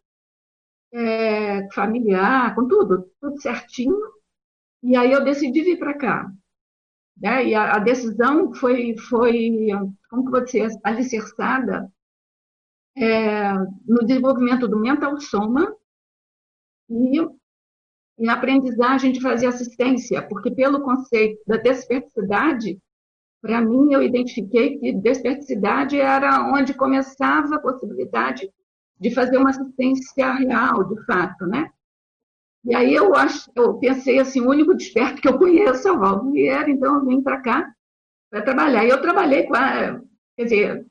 é, familiar, com tudo, tudo certinho. E aí eu decidi vir para cá. Né? E a, a, decisão foi, foi, como que dizer, alicerçada é, no desenvolvimento do mental soma e em aprendizagem de fazer assistência, porque pelo conceito da desperticidade, para mim eu identifiquei que desperticidade era onde começava a possibilidade de fazer uma assistência real, de fato, né? E aí eu acho, eu pensei assim, o único desperto que eu conheço é o Valdo Vieira, então eu vim para cá para trabalhar. E eu trabalhei com a, quer dizer,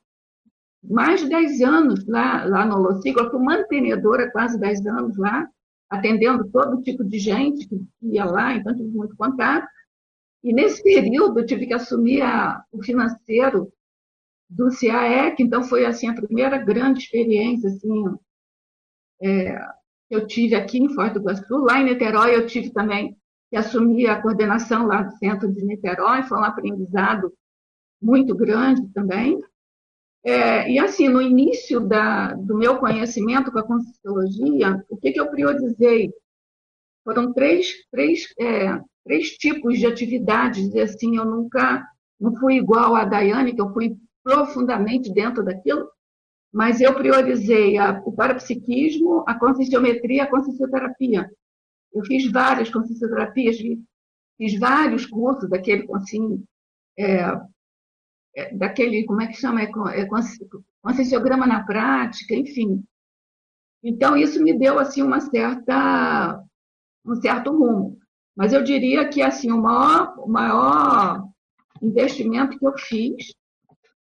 mais de 10 anos lá, lá no Holociclo, fui mantenedora quase 10 anos lá, atendendo todo tipo de gente que ia lá, então tive muito contato. E nesse período eu tive que assumir a, o financeiro do CAEC, então foi assim a primeira grande experiência assim é, eu tive aqui em Foz do Iguaçu. Lá em Niterói eu tive também que assumir a coordenação lá do centro de Niterói, foi um aprendizado muito grande também. É, e assim, no início da, do meu conhecimento com a Conscienciologia, o que, que eu priorizei? Foram três, três, é, três tipos de atividades, e assim, eu nunca, não fui igual a Daiane, que eu fui profundamente dentro daquilo, mas eu priorizei a, o parapsiquismo, a conscienciometria, a consciencioterapia. Eu fiz várias consciencioterapias, fiz vários cursos daquele, assim, é, daquele, como é que chama, é, é conscienciograma na prática, enfim. Então, isso me deu, assim, uma certa, um certo rumo. Mas eu diria que, assim, o maior, o maior investimento que eu fiz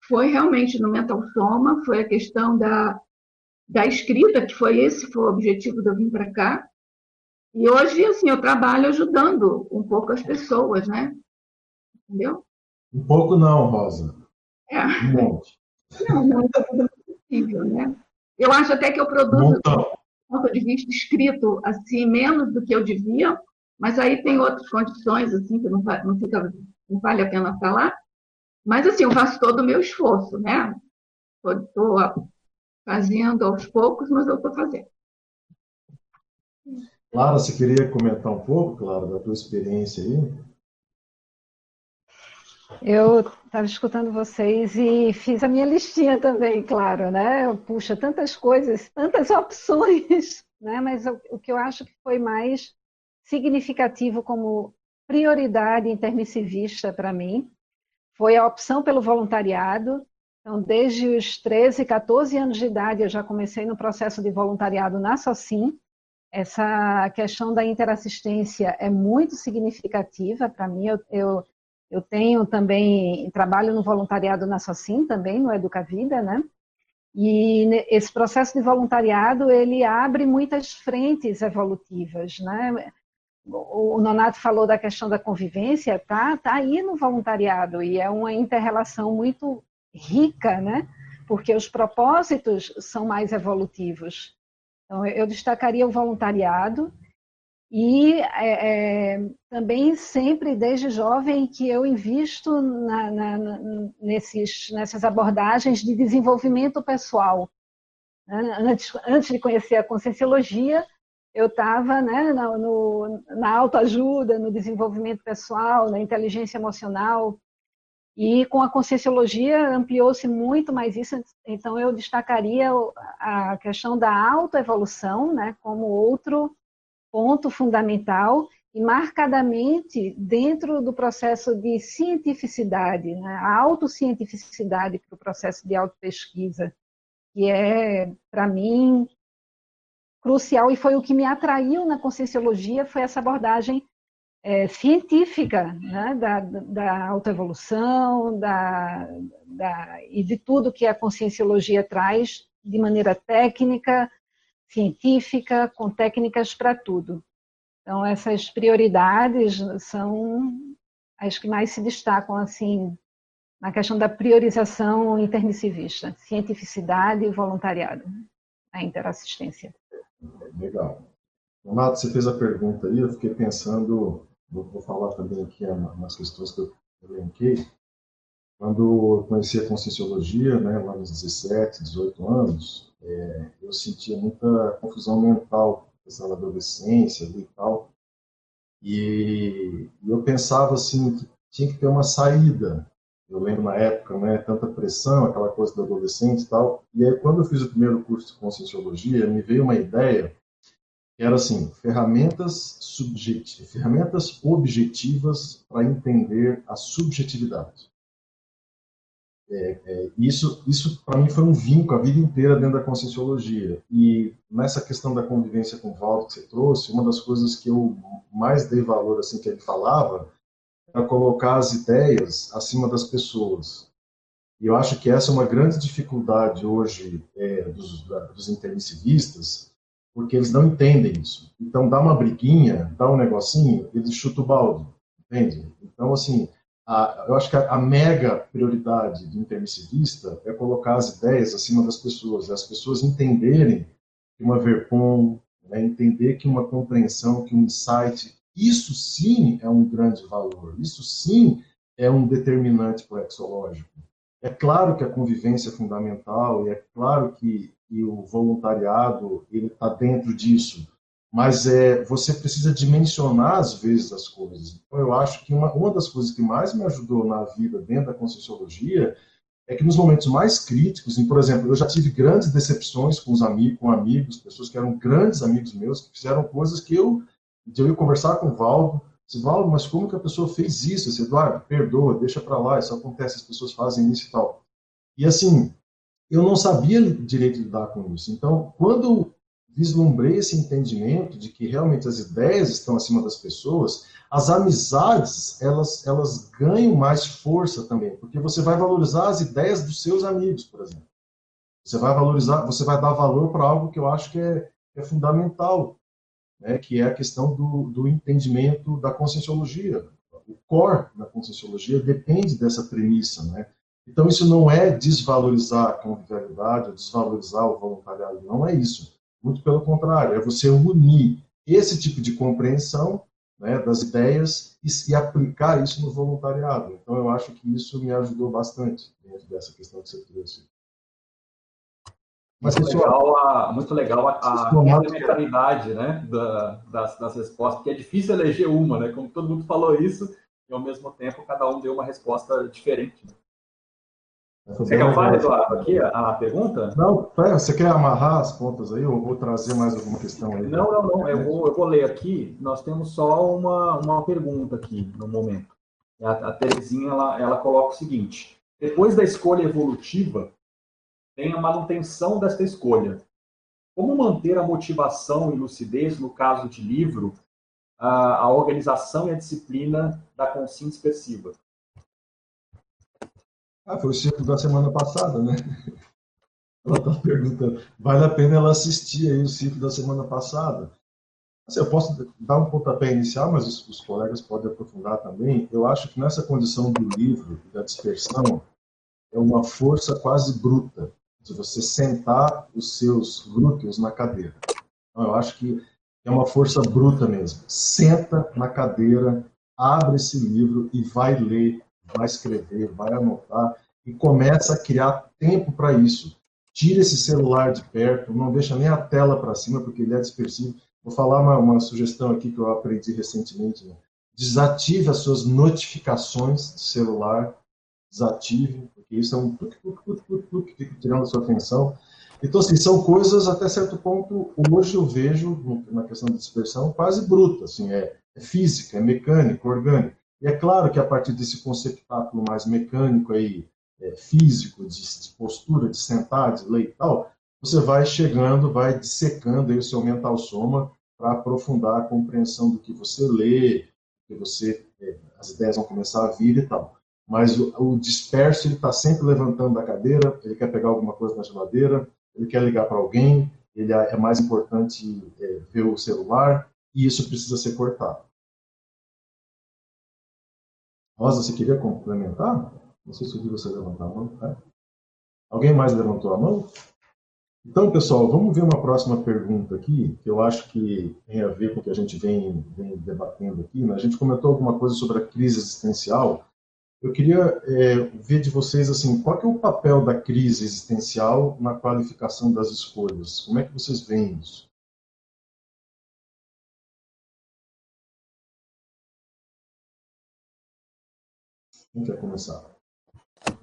foi realmente no Mental Soma, foi a questão da, da escrita, que foi esse foi o objetivo de eu vir para cá. E hoje, assim, eu trabalho ajudando um pouco as pessoas, né? Entendeu? Um pouco não, Rosa. É. Um monte. Não, não é possível, né? Eu acho até que eu produzo, do ponto de vista escrito, assim, menos do que eu devia, mas aí tem outras condições, assim, que não, não, fica, não vale a pena falar. Mas, assim, eu faço todo o meu esforço, né? Estou fazendo aos poucos, mas eu estou fazendo. Clara, você queria comentar um pouco, Clara, da tua experiência aí? Eu estava escutando vocês e fiz a minha listinha também, claro, né? Puxa, tantas coisas, tantas opções, né? Mas o, o que eu acho que foi mais significativo como prioridade intermissivista para mim foi a opção pelo voluntariado. Então, desde os 13, 14 anos de idade, eu já comecei no processo de voluntariado na SOCIM. Essa questão da interassistência é muito significativa para mim. Eu, eu, eu, tenho também, trabalho no voluntariado na SOCIM também, no Educa Vida, né? E esse processo de voluntariado, ele abre muitas frentes evolutivas, né? O Nonato falou da questão da convivência, tá, tá aí no voluntariado e é uma interrelação muito rica, né? Porque os propósitos são mais evolutivos. Então, eu destacaria o voluntariado e é, é, também sempre desde jovem que eu invisto na, na, nesses, nessas abordagens de desenvolvimento pessoal. Antes, antes de conhecer a conscienciologia, eu estava né, na, na autoajuda, no desenvolvimento pessoal, na inteligência emocional, e com a conscienciologia ampliou-se muito mais isso, então eu destacaria a questão da autoevolução né, como outro ponto fundamental e marcadamente dentro do processo de cientificidade, né, a autocientificidade para o processo de autopesquisa, que é, para mim, crucial e foi o que me atraiu na conscienciologia, foi essa abordagem é, científica né, da, da autoevolução da, da, e de tudo que a conscienciologia traz de maneira técnica, científica, com técnicas para tudo. Então, essas prioridades são as que mais se destacam assim na questão da priorização intermissivista, cientificidade e voluntariado, a interassistência. Legal. Renato, você fez a pergunta aí, eu fiquei pensando, vou, falar também aqui umas questões que eu elenquei. Quando eu conheci a Conscienciologia, né, lá nos 17, 18 anos, é, eu sentia muita confusão mental, questão da adolescência e tal. E, e eu pensava assim, que tinha que ter uma saída eu lembro na época, né, tanta pressão, aquela coisa do adolescente e tal. E aí, quando eu fiz o primeiro curso de Conscienciologia, me veio uma ideia que era assim, ferramentas subjetivas, ferramentas objetivas para entender a subjetividade. É, é, isso, isso para mim foi um vínculo a vida inteira dentro da conscienciologia. E nessa questão da convivência com o Valdo que você trouxe, uma das coisas que eu mais dei valor assim que ele falava para colocar as ideias acima das pessoas. E eu acho que essa é uma grande dificuldade hoje é, dos, dos intermissivistas, porque eles não entendem isso. Então, dá uma briguinha, dá um negocinho, eles chutam o balde, entende? Então, assim, a, eu acho que a, a, mega prioridade do intermissivista é colocar as ideias acima das pessoas, as pessoas entenderem que uma verpom, né, entender que uma compreensão, que um insight isso sim é um grande valor, isso sim é um determinante plexológico. É claro que a convivência é fundamental e é claro que, o voluntariado ele está dentro disso, mas é você precisa dimensionar às vezes as coisas. Então eu acho que uma, uma das coisas que mais me ajudou na vida dentro da Conscienciologia é que nos momentos mais críticos, por exemplo, eu já tive grandes decepções com os amigos, com amigos, pessoas que eram grandes amigos meus que fizeram coisas que eu de eu ir conversar com o Valdo, disse, Valdo, mas como que a pessoa fez isso? Disse, Eduardo, perdoa, deixa para lá, isso acontece, as pessoas fazem isso e tal. E assim, eu não sabia direito lidar com isso. Então, quando vislumbrei esse entendimento de que realmente as ideias estão acima das pessoas, as amizades, elas, elas ganham mais força também, porque você vai valorizar as ideias dos seus amigos, por exemplo. Você vai valorizar, você vai dar valor para algo que eu acho que é, é fundamental, né, que é a questão do, do entendimento da conscienciologia. O core da conscienciologia depende dessa premissa, né? Então, isso não é desvalorizar a convivialidade, desvalorizar o voluntariado, não é isso. Muito pelo contrário, é você unir esse tipo de compreensão né, das ideias e, e, aplicar isso no voluntariado. Então, eu acho que isso me ajudou bastante dentro dessa questão que você trouxe. Mas, muito, legal a, muito legal a, complementariedade né, da, das, das respostas, porque é difícil eleger uma, né? Como todo mundo falou isso, e ao mesmo tempo cada um deu uma resposta diferente. Você quer falar, Eduardo, aqui a, a pergunta? Não, pera, você quer amarrar as pontas aí ou vou trazer mais alguma questão aí? Não, não, não. Eu vou, eu vou ler aqui. Nós temos só uma, uma pergunta aqui no momento. A, a Terezinha ela, ela coloca o seguinte: depois da escolha evolutiva, tem a manutenção desta escolha. Como manter a motivação e lucidez no caso de livro, a, a organização e a disciplina da consciência expressiva? Ah, foi o ciclo da semana passada, né? Ela está perguntando, vale a pena ela assistir aí o ciclo da semana passada? Assim, eu posso dar um pontapé inicial, mas os, os, colegas podem aprofundar também. Eu acho que nessa condição do livro, da dispersão, é uma força quase bruta de você sentar os seus glúteos na cadeira. Então, eu acho que é uma força bruta mesmo. Senta na cadeira, abre esse livro e vai ler vai escrever, vai anotar e começa a criar tempo para isso. Tira esse celular de perto, não deixa nem a tela para cima, porque ele é dispersivo. Vou falar uma, uma, sugestão aqui que eu aprendi recentemente. Né? Desative as suas notificações de celular, desative, porque isso é um tuk, tuk, tuk, que fica tirando a sua atenção. Então, assim, são coisas, até certo ponto, hoje eu vejo, na questão da dispersão, quase bruta, assim, é, é física, é mecânica, orgânica. E é claro que a partir desse conceptáculo mais mecânico aí, é, físico, de, de, postura, de sentar, de ler e tal, você vai chegando, vai dissecando aí o seu mental soma para aprofundar a compreensão do que você lê, que você é, as ideias vão começar a vir e tal. Mas o, o disperso ele está sempre levantando da cadeira, ele quer pegar alguma coisa na geladeira, ele quer ligar para alguém, ele é, mais importante é, ver o celular e isso precisa ser cortado. Rosa, você queria complementar? Não sei se eu vi você levantar a mão. É? Alguém mais levantou a mão? Então, pessoal, vamos ver uma próxima pergunta aqui, que eu acho que tem a ver com o que a gente vem, vem debatendo aqui. Né? A gente comentou alguma coisa sobre a crise existencial. Eu queria é, ver de vocês assim, qual é o papel da crise existencial na qualificação das escolhas? Como é que vocês veem isso? Quem quer começar?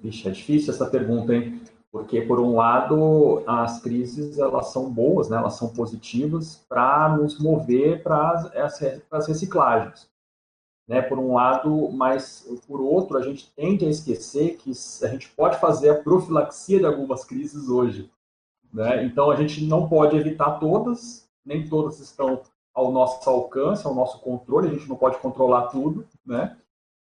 Vixe, é difícil essa pergunta, hein? Porque, por um lado, as crises elas são boas, né? elas são positivas para nos mover para as reciclagens. Né? Por um lado, mas por outro, a gente tende a esquecer que a gente pode fazer a profilaxia de algumas crises hoje. Né? Então, a gente não pode evitar todas, nem todas estão ao nosso alcance, ao nosso controle, a gente não pode controlar tudo, né?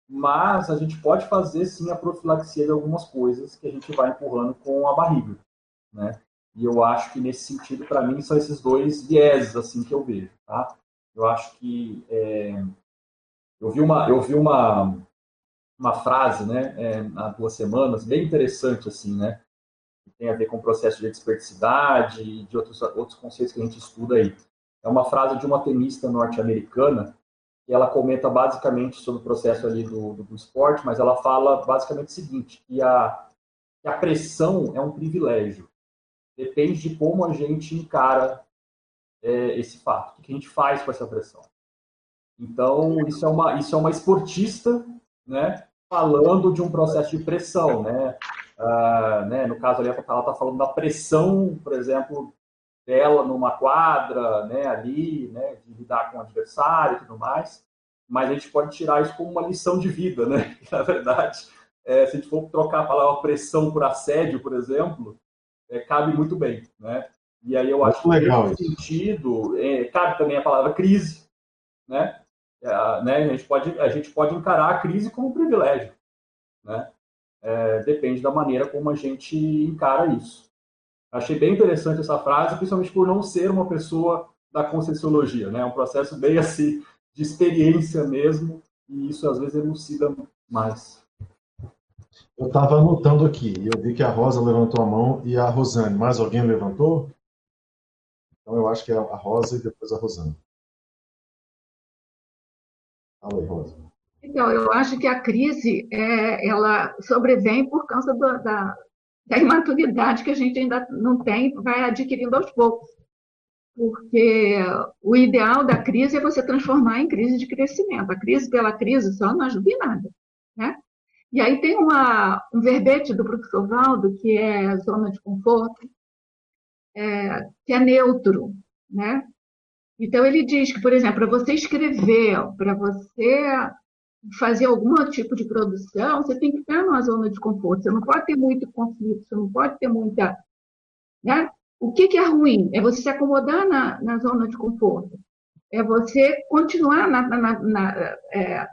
mas a gente pode fazer sim a profilaxia de algumas coisas que a gente vai empurrando com a barriga, né? E eu acho que nesse sentido, para mim, são esses dois vieses assim que eu vejo, tá? Eu acho que é... eu vi uma eu vi uma uma frase, né, é, há duas semanas, bem interessante assim, né? Que tem a ver com o processo de desperticidade e de outros outros conceitos que a gente estuda aí. É uma frase de uma tenista norte-americana e ela comenta basicamente sobre o processo ali do, do, do esporte, mas ela fala basicamente o seguinte, que a, que a pressão é um privilégio. Depende de como a gente encara é, esse fato, o que a gente faz com essa pressão. Então, isso é uma, isso é uma esportista, né, falando de um processo de pressão, né, uh, né no caso ali, ela está falando da pressão, por exemplo, dela numa quadra, né, ali, né, de lidar com o adversário e tudo mais, mas a gente pode tirar isso como uma lição de vida, né? Na verdade, é, se a gente for trocar a palavra pressão por assédio, por exemplo, é, cabe muito bem, né? E aí eu acho que legal nesse sentido, é, cabe também a palavra crise, né? É, né? A, gente pode, a gente pode encarar a crise como um privilégio, né? É, depende da maneira como a gente encara isso. Achei bem interessante essa frase, principalmente por não ser uma pessoa da conscienciologia, né? É um processo bem assim de experiência mesmo, e isso às vezes elucida mais. Eu estava anotando aqui, eu vi que a Rosa levantou a mão e a Rosane. Mais alguém levantou? Então eu acho que é a Rosa e depois a Rosane. Fala aí, Rosa. Então, eu acho que a crise, é, ela sobrevém por causa do, da, da imaturidade que a gente ainda não tem, vai adquirindo aos poucos. Porque o ideal da crise é você transformar em crise de crescimento. A crise pela crise só não ajuda em nada. Né? E aí tem uma, um verbete do professor Valdo, que é zona de conforto, é, que é neutro. Né? Então, ele diz que, por exemplo, para você escrever, para você fazer algum tipo de produção, você tem que estar numa zona de conforto. Você não pode ter muito conflito, você não pode ter muita. Né? O que, que é ruim? É você se acomodar na, na zona de conforto. É você continuar na. na, na é,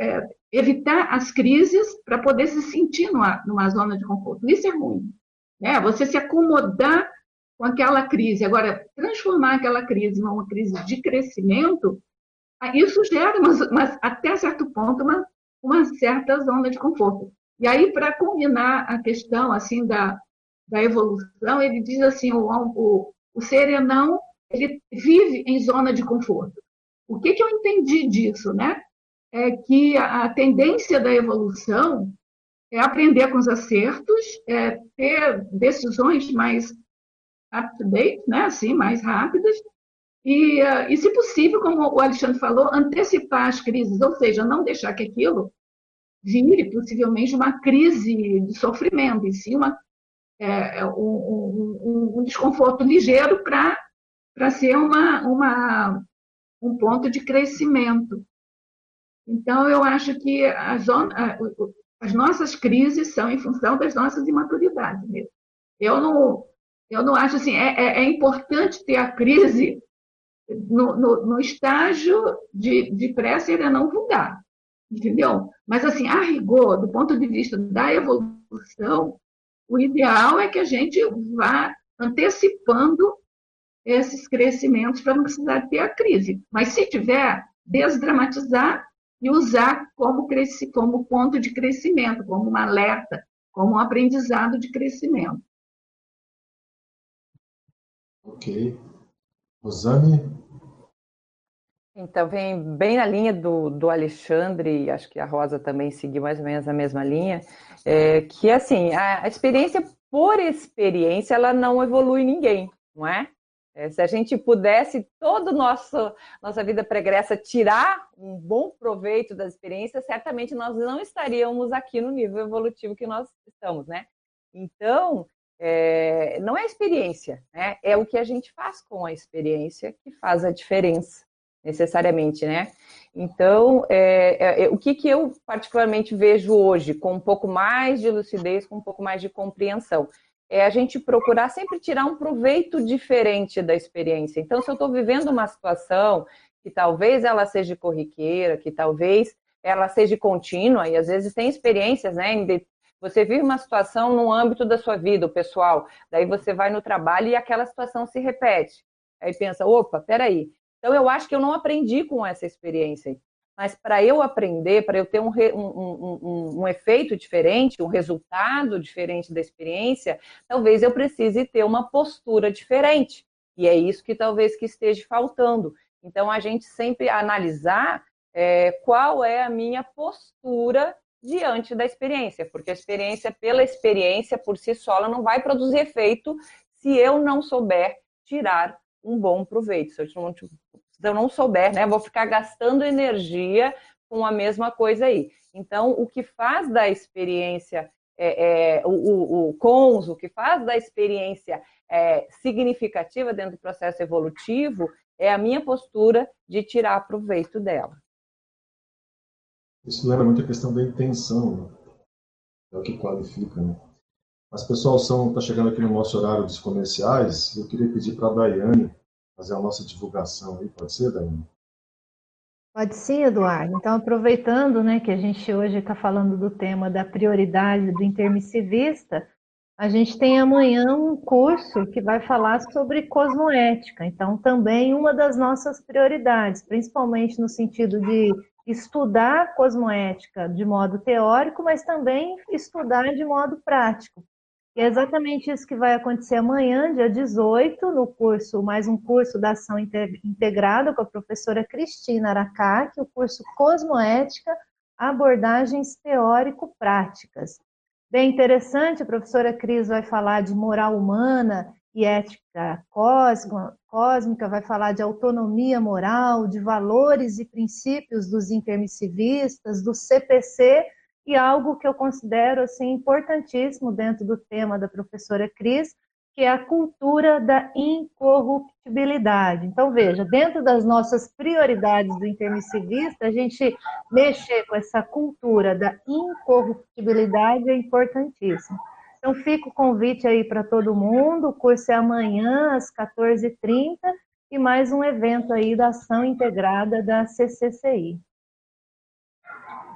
é, evitar as crises para poder se sentir numa, numa zona de conforto. Isso é ruim. Né? Você se acomodar com aquela crise. Agora, transformar aquela crise numa crise de crescimento, isso gera, mas, mas até certo ponto, uma, uma certa zona de conforto. E aí, para combinar a questão assim da, da evolução, ele diz assim, o, o, o serenão ele vive em zona de conforto. O que, que eu entendi disso, né? É que a, a tendência da evolução é aprender com os acertos, é ter decisões mais up-to-date, né? assim, mais rápidas, e, uh, e, se possível, como o Alexandre falou, antecipar as crises, ou seja, não deixar que aquilo vire possivelmente uma crise de sofrimento, e sim uma, é, é um, um, um, desconforto ligeiro para ser uma, uma, um ponto de crescimento. Então, eu acho que as, as nossas crises são em função das nossas imaturidades mesmo. Eu não, eu não acho assim, é, é, é importante ter a crise no, no, no estágio de, de pré-ser não vulgar, entendeu? Mas, assim, a rigor, do ponto de vista da evolução, o ideal é que a gente vá antecipando esses crescimentos para não precisar ter a crise. Mas, se tiver, desdramatizar e usar como, cresci, como ponto de crescimento, como um alerta, como um aprendizado de crescimento. Ok. Rosane? Então, vem bem na linha do, do Alexandre, acho que a Rosa também seguiu mais ou menos a mesma linha, é, que assim, a, a experiência por experiência, ela não evolui ninguém, não é? É, se a gente pudesse, toda nossa vida pregressa, tirar um bom proveito das experiências, certamente nós não estaríamos aqui no nível evolutivo que nós estamos, né? Então, é, não é a experiência, né? é o que a gente faz com a experiência que faz a diferença, necessariamente, né? Então, é, é, é, o que, que eu particularmente vejo hoje, com um pouco mais de lucidez, com um pouco mais de compreensão, é a gente procurar sempre tirar um proveito diferente da experiência. Então, se eu estou vivendo uma situação que talvez ela seja corriqueira, que talvez ela seja contínua, e às vezes tem experiências, né, em você vive uma situação no âmbito da sua vida, o pessoal, daí você vai no trabalho e aquela situação se repete. Aí pensa, opa, peraí. Então eu acho que eu não aprendi com essa experiência. Mas para eu aprender, para eu ter um, um, um, um, efeito diferente, um resultado diferente da experiência, talvez eu precise ter uma postura diferente. E é isso que talvez que esteja faltando. Então a gente sempre analisar é, qual é a minha postura diante da experiência, porque a experiência, pela experiência por si só, ela não vai produzir efeito se eu não souber tirar um bom proveito. Se eu não, se eu não souber, né, vou ficar gastando energia com a mesma coisa aí. Então, o que faz da experiência é, é, o, o, o CONS, o que faz da experiência é, significativa dentro do processo evolutivo é a minha postura de tirar proveito dela. Isso lembra muito a questão da intenção, né? é o que qualifica. Né? Mas, pessoal, está chegando aqui no nosso horário dos comerciais. Eu queria pedir para a Daiane fazer a nossa divulgação aí. Pode ser, Daiane? Pode sim, Eduardo. Então, aproveitando né, que a gente hoje está falando do tema da prioridade do intermissivista, a gente tem amanhã um curso que vai falar sobre cosmoética. Então, também uma das nossas prioridades, principalmente no sentido de estudar cosmoética de modo teórico, mas também estudar de modo prático. E é exatamente isso que vai acontecer amanhã, dia 18, no curso, mais um curso da ação integrada com a professora Cristina Aracaki, o curso Cosmoética, Abordagens Teórico-Práticas. Bem interessante, a professora Cris vai falar de moral humana e ética cósmica, vai falar de autonomia moral, de valores e princípios dos intermissivistas, do CPC, e algo que eu considero assim importantíssimo dentro do tema da professora Cris, que é a cultura da incorruptibilidade. Então, veja, dentro das nossas prioridades do intermissivista, a gente mexer com essa cultura da incorruptibilidade é importantíssimo. Então, fica o convite aí para todo mundo, o curso é amanhã, às 14h30, e mais um evento aí da ação integrada da CCCI.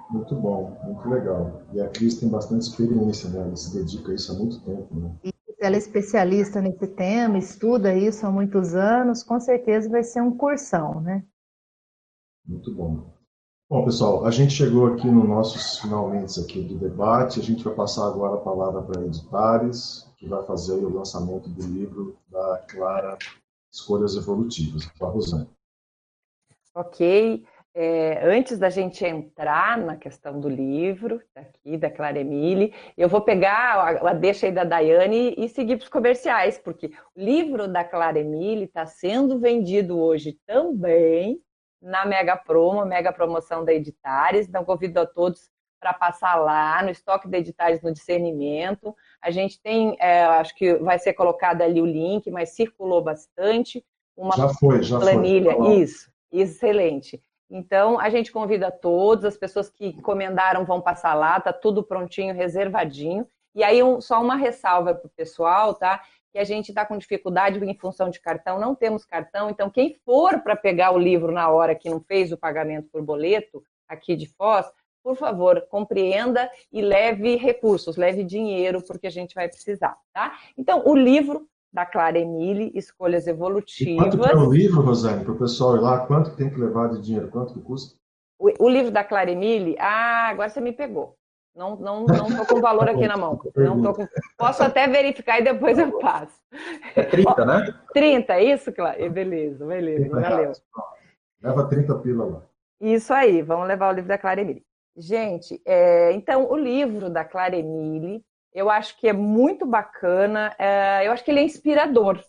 Muito bom, muito legal. E a Cris tem bastante experiência, né? Ela se dedica a isso há muito tempo, né? ela é especialista nesse tema, estuda isso há muitos anos, com certeza vai ser um cursão, né? Muito bom. Bom, pessoal, a gente chegou aqui no nossos finalmente aqui do debate. A gente vai passar agora a palavra para a Editares, que vai fazer o lançamento do livro da Clara Escolhas Evolutivas, com a Rosane. Ok é, antes da gente entrar na questão do livro, aqui da Clara Emile, eu vou pegar a, a deixa aí da Daiane e seguir para os comerciais, porque o livro da Clara Emile está sendo vendido hoje também na Mega Promo, Mega Promoção da Editares. Então, convido a todos para passar lá no estoque da Editares no discernimento. A gente tem, é, acho que vai ser colocado ali o link, mas circulou bastante. Uma já foi, já planilha. foi. Isso, excelente. Então, a gente convida todos, as pessoas que encomendaram vão passar lá, tá tudo prontinho, reservadinho. E aí, um, só uma ressalva para o pessoal, tá? Que a gente está com dificuldade em função de cartão, não temos cartão, então quem for para pegar o livro na hora que não fez o pagamento por boleto, aqui de Foz, por favor, compreenda e leve recursos, leve dinheiro, porque a gente vai precisar, tá? Então, o livro da Clara Emile, Escolhas Evolutivas. E quanto que é o livro, Rosane, para o pessoal ir lá? Quanto tem que levar de dinheiro? Quanto que custa? O, o livro da Clara Emile, ah, agora você me pegou. Não não não tô com o valor aqui na mão. Não tô com... Posso até verificar e depois eu passo. É 30, né? 30, é isso, Clara? Beleza, beleza, valeu. Leva 30 pila lá. Isso aí, vamos levar o livro da Clara Emile. Gente, é, então o livro da Clara Emile eu acho que é muito bacana, é, eu acho que ele é inspirador,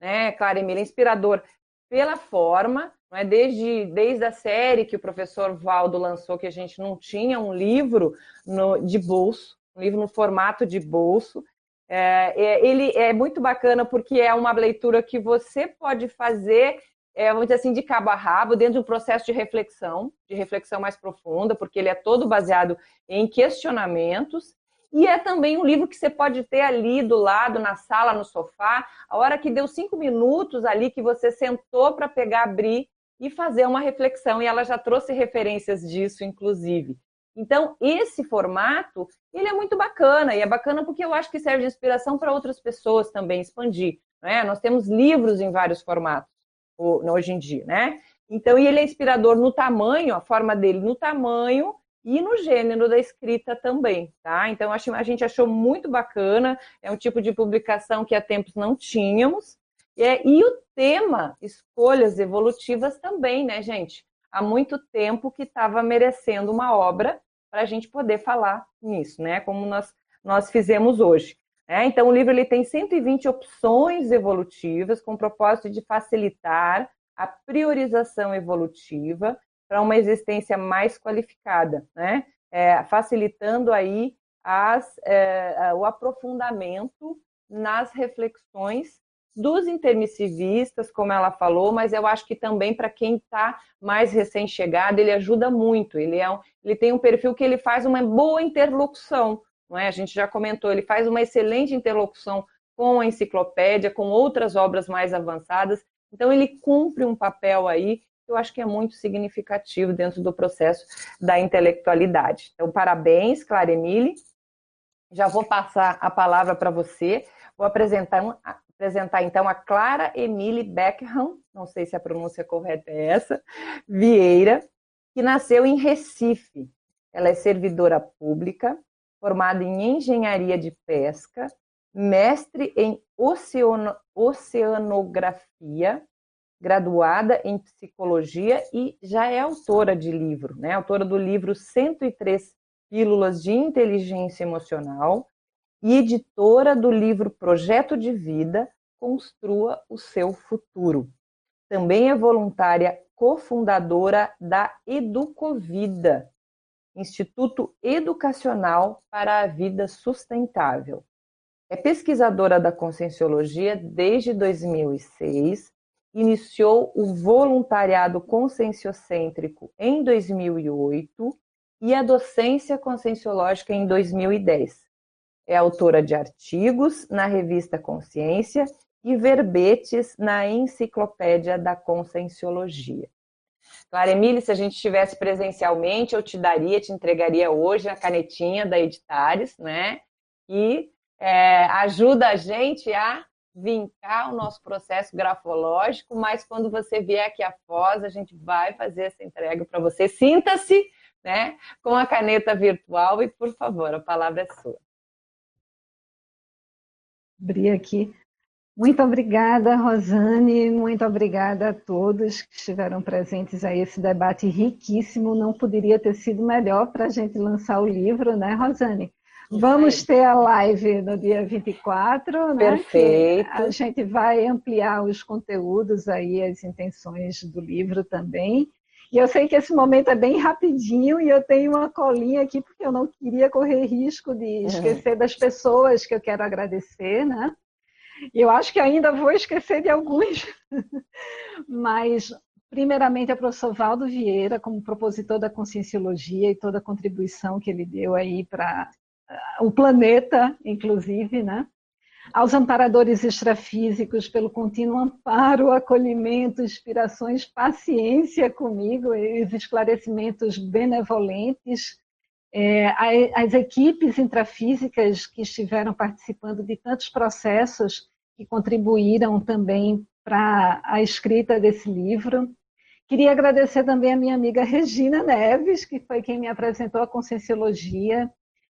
né, Clara Emília, é inspirador pela forma, não é? desde, desde a série que o professor Valdo lançou, que a gente não tinha um livro no, de bolso, um livro no formato de bolso, é, é, ele é muito bacana porque é uma leitura que você pode fazer, é, vamos dizer assim, de cabo a rabo, dentro de um processo de reflexão, de reflexão mais profunda, porque ele é todo baseado em questionamentos, e é também um livro que você pode ter ali do lado, na sala, no sofá, a hora que deu cinco minutos ali que você sentou para pegar, abrir e fazer uma reflexão. E ela já trouxe referências disso, inclusive. Então, esse formato, ele é muito bacana. E é bacana porque eu acho que serve de inspiração para outras pessoas também expandir. Né? Nós temos livros em vários formatos hoje em dia, né? Então, e ele é inspirador no tamanho, a forma dele no tamanho e no gênero da escrita também, tá? Então a gente achou muito bacana, é um tipo de publicação que há tempos não tínhamos. É, e o tema escolhas evolutivas também, né, gente? Há muito tempo que estava merecendo uma obra para a gente poder falar nisso, né? Como nós, nós fizemos hoje. É, então, o livro ele tem 120 opções evolutivas com o propósito de facilitar a priorização evolutiva para uma existência mais qualificada, né? É, facilitando aí as, é, o aprofundamento nas reflexões dos intermissivistas, como ela falou, mas eu acho que também para quem está mais recém-chegado, ele ajuda muito. Ele, é um, ele tem um perfil que ele faz uma boa interlocução não é? A gente já comentou, ele faz uma excelente interlocução com a enciclopédia, com outras obras mais avançadas. Então, ele cumpre um papel aí que eu acho que é muito significativo dentro do processo da intelectualidade. Então, parabéns, Clara Emile. Já vou passar a palavra para você. Vou apresentar, apresentar então a Clara Emile Beckham, não sei se a pronúncia correta é essa, Vieira, que nasceu em Recife. Ela é servidora pública, formada em engenharia de pesca, mestre em oceano, oceanografia, graduada em psicologia e já é autora de livro, né? Autora do livro 103 Pílulas de Inteligência Emocional e editora do livro Projeto de Vida Construa o Seu Futuro. Também é voluntária cofundadora da Educovida, Instituto Educacional para a Vida Sustentável. É pesquisadora da Conscienciologia desde 2006, iniciou o voluntariado conscienciocêntrico em 2008 e a docência conscienciológica em 2010. É autora de artigos na revista Consciência e verbetes na Enciclopédia da Conscienciologia. Clara Emília, se a gente estivesse presencialmente, eu te daria, te entregaria hoje a canetinha da Editares, né? E é, ajuda a gente a vincar o nosso processo grafológico, mas quando você vier aqui a Foz, a gente vai fazer essa entrega para você. Sinta-se né, com a caneta virtual e, por favor, a palavra é sua. Abrir aqui. Muito obrigada, Rosane, muito obrigada a todos que estiveram presentes a esse debate riquíssimo. Não poderia ter sido melhor para a gente lançar o livro, né, Rosane? Vamos ter a live no dia 24, né? Perfeito. a gente vai ampliar os conteúdos aí, as intenções do livro também. E eu sei que esse momento é bem rapidinho e eu tenho uma colinha aqui porque eu não queria correr risco de uhum. esquecer das pessoas que eu quero agradecer, né? E eu acho que ainda vou esquecer de alguns. Mas, primeiramente, ao professor Valdo Vieira, como propositor da Conscienciologia e toda a contribuição que ele deu aí para uh, o planeta, inclusive, né? Aos amparadores extrafísicos pelo contínuo amparo, acolhimento, inspirações, paciência comigo, os esclarecimentos benevolentes, é, as equipes intrafísicas que estiveram participando de tantos processos que contribuíram também para a escrita desse livro. Queria agradecer também a minha amiga Regina Neves, que foi quem me apresentou a Conscienciologia,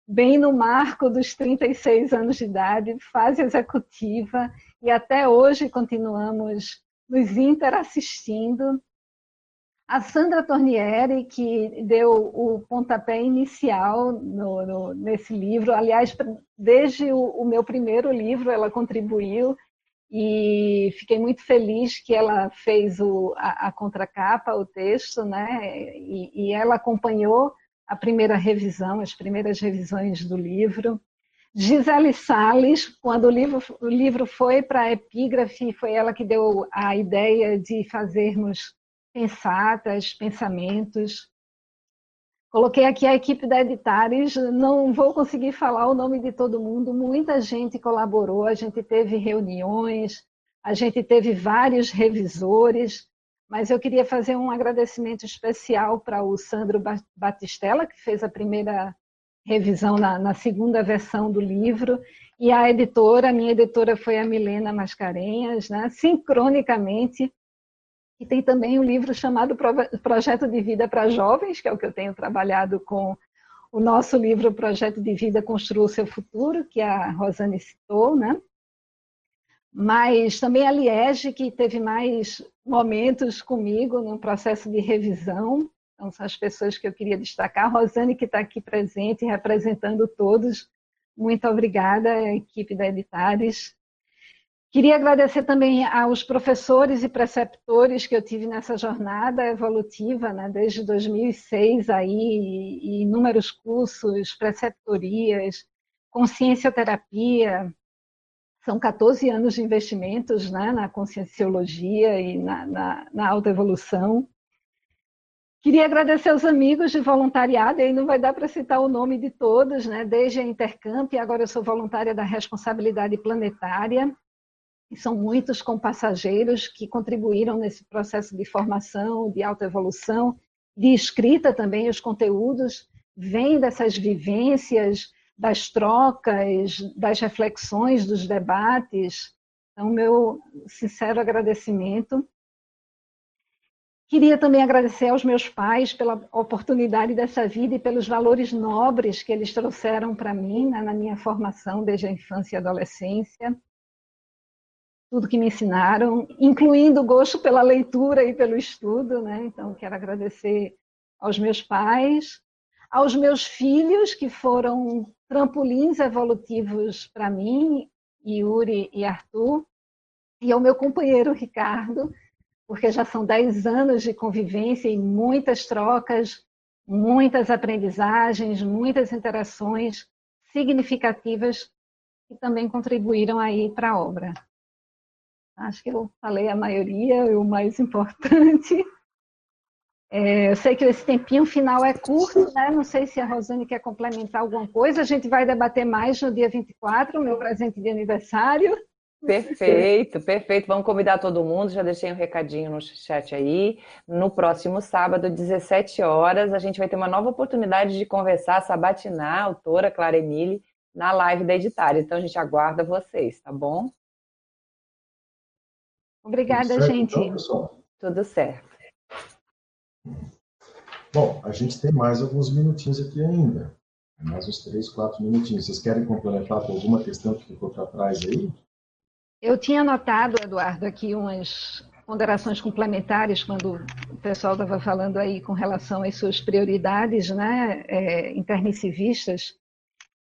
bem no marco dos 36 anos de idade, fase executiva, e até hoje continuamos nos interassistindo. A Sandra Tornieri, que deu o pontapé inicial no, no, nesse livro, aliás, desde o, o, meu primeiro livro ela contribuiu, e fiquei muito feliz que ela fez o, a, a contracapa, o texto, né? e, e ela acompanhou a primeira revisão, as primeiras revisões do livro. Gisele Salles, quando o livro, o livro foi para a epígrafe, foi ela que deu a ideia de fazermos pensatas, pensamentos. Coloquei aqui a equipe da Editares, não vou conseguir falar o nome de todo mundo, muita gente colaborou, a gente teve reuniões, a gente teve vários revisores, mas eu queria fazer um agradecimento especial para o Sandro Batistella, que fez a primeira revisão na, na, segunda versão do livro, e a editora, minha editora foi a Milena Mascarenhas, né, sincronicamente, e tem também um livro chamado Projeto de Vida para Jovens, que é o que eu tenho trabalhado com o nosso livro Projeto de Vida Construa o Seu Futuro, que a Rosane citou, né? Mas também a Liege, que teve mais momentos comigo no processo de revisão. Então, são as pessoas que eu queria destacar. A Rosane, que está aqui presente, representando todos. Muito obrigada, equipe da Editares. Queria agradecer também aos professores e preceptores que eu tive nessa jornada evolutiva, né, desde 2006, aí, e inúmeros cursos, preceptorias, consciencioterapia, são 14 anos de investimentos né, na conscienciologia e na, na, na autoevolução. Queria agradecer aos amigos de voluntariado, e aí não vai dar para citar o nome de todos, né? desde a Intercamp, agora eu sou voluntária da responsabilidade planetária, e são muitos compassageiros que contribuíram nesse processo de formação, de autoevolução, de escrita também, os conteúdos vêm dessas vivências, das trocas, das reflexões, dos debates. Então, meu sincero agradecimento. Queria também agradecer aos meus pais pela oportunidade dessa vida e pelos valores nobres que eles trouxeram para mim né, na minha formação desde a infância e adolescência. Tudo que me ensinaram, incluindo o gosto pela leitura e pelo estudo. Né? Então, quero agradecer aos meus pais, aos meus filhos, que foram trampolins evolutivos para mim, Yuri e Arthur, e ao meu companheiro Ricardo, porque já são 10 anos de convivência e muitas trocas, muitas aprendizagens, muitas interações significativas que também contribuíram aí para a obra. Acho que eu falei a maioria, o mais importante. É, eu sei que esse tempinho final é curto, né? Não sei se a Rosane quer complementar alguma coisa. A gente vai debater mais no dia 24, meu presente de aniversário. Perfeito, perfeito. Vamos convidar todo mundo. Já deixei um recadinho no chat aí. No próximo sábado, 17 horas, a gente vai ter uma nova oportunidade de conversar, sabatinar a autora Clara Emile na live da Editária. Então a gente aguarda vocês, tá bom? Obrigada, certo, gente. Então, Tudo certo. Bom, a gente tem mais alguns minutinhos aqui ainda. Mais uns três, quatro minutinhos. Vocês querem complementar com alguma questão que ficou para trás aí? Eu tinha anotado, Eduardo, aqui umas ponderações complementares quando o pessoal estava falando aí com relação às suas prioridades né, é, intermissivistas,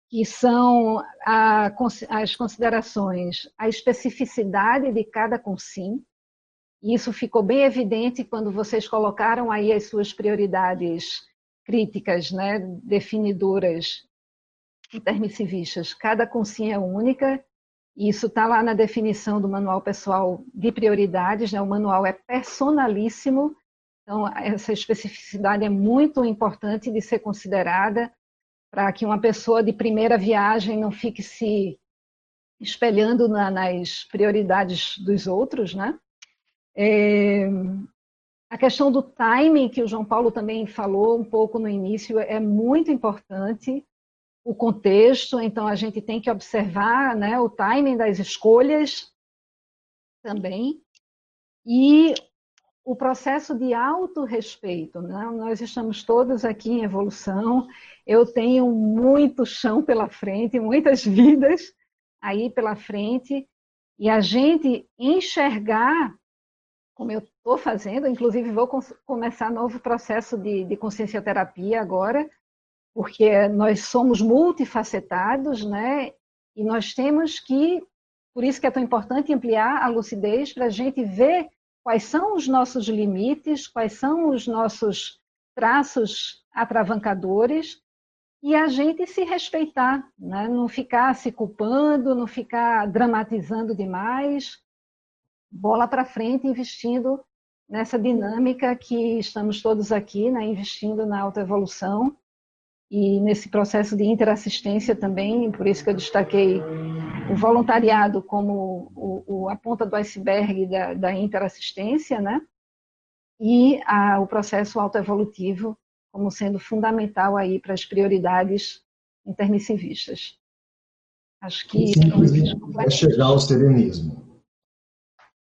que são a, as considerações, a especificidade de cada consim. Isso ficou bem evidente quando vocês colocaram aí as suas prioridades críticas, né, definidoras intermissivistas. Cada consim é única isso está lá na definição do manual pessoal de prioridades, né? o manual é personalíssimo, então essa especificidade é muito importante de ser considerada para que uma pessoa de primeira viagem não fique se espelhando na, nas prioridades dos outros, né? É, a questão do timing, que o João Paulo também falou um pouco no início, é muito importante o contexto, então a gente tem que observar né, o timing das escolhas também, e o processo de autorrespeito. Né? Nós estamos todos aqui em evolução, eu tenho muito chão pela frente, muitas vidas aí pela frente, e a gente enxergar, como eu estou fazendo, inclusive vou começar novo processo de, de consciencioterapia agora, porque nós somos multifacetados, né? E nós temos que, por isso que é tão importante ampliar a lucidez para a gente ver quais são os nossos limites, quais são os nossos traços atravancadores e a gente se respeitar, né? não ficar se culpando, não ficar dramatizando demais, bola para frente, investindo nessa dinâmica que estamos todos aqui, né? investindo na autoevolução e nesse processo de interassistência também, por isso que eu destaquei o voluntariado como o, o, a ponta do iceberg da, da interassistência, né? E a, o processo autoevolutivo como sendo fundamental aí para as prioridades intermissivistas. Acho que isso é chegar ao serenismo.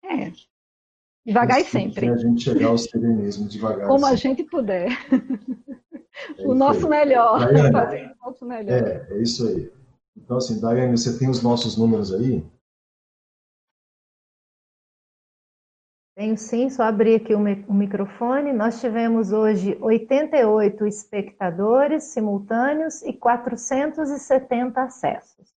É. Devagar e sempre. A gente chegar ao serenismo devagar. Como a gente puder. É o nosso melhor. Daiane, fazer o nosso melhor. É, é isso aí. Então, assim, Daiane, você tem os nossos números aí? Tenho sim, só abrir aqui o, microfone. Nós tivemos hoje 88 espectadores simultâneos e 470 acessos.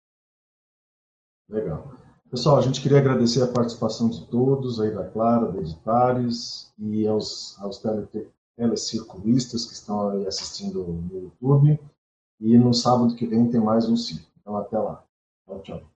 Legal. Pessoal, a gente queria agradecer a participação de todos, aí da Clara, da Editares e aos, aos telecirculistas que estão aí assistindo no YouTube. E no sábado que vem tem mais um ciclo. Então, até lá. Tchau, tchau.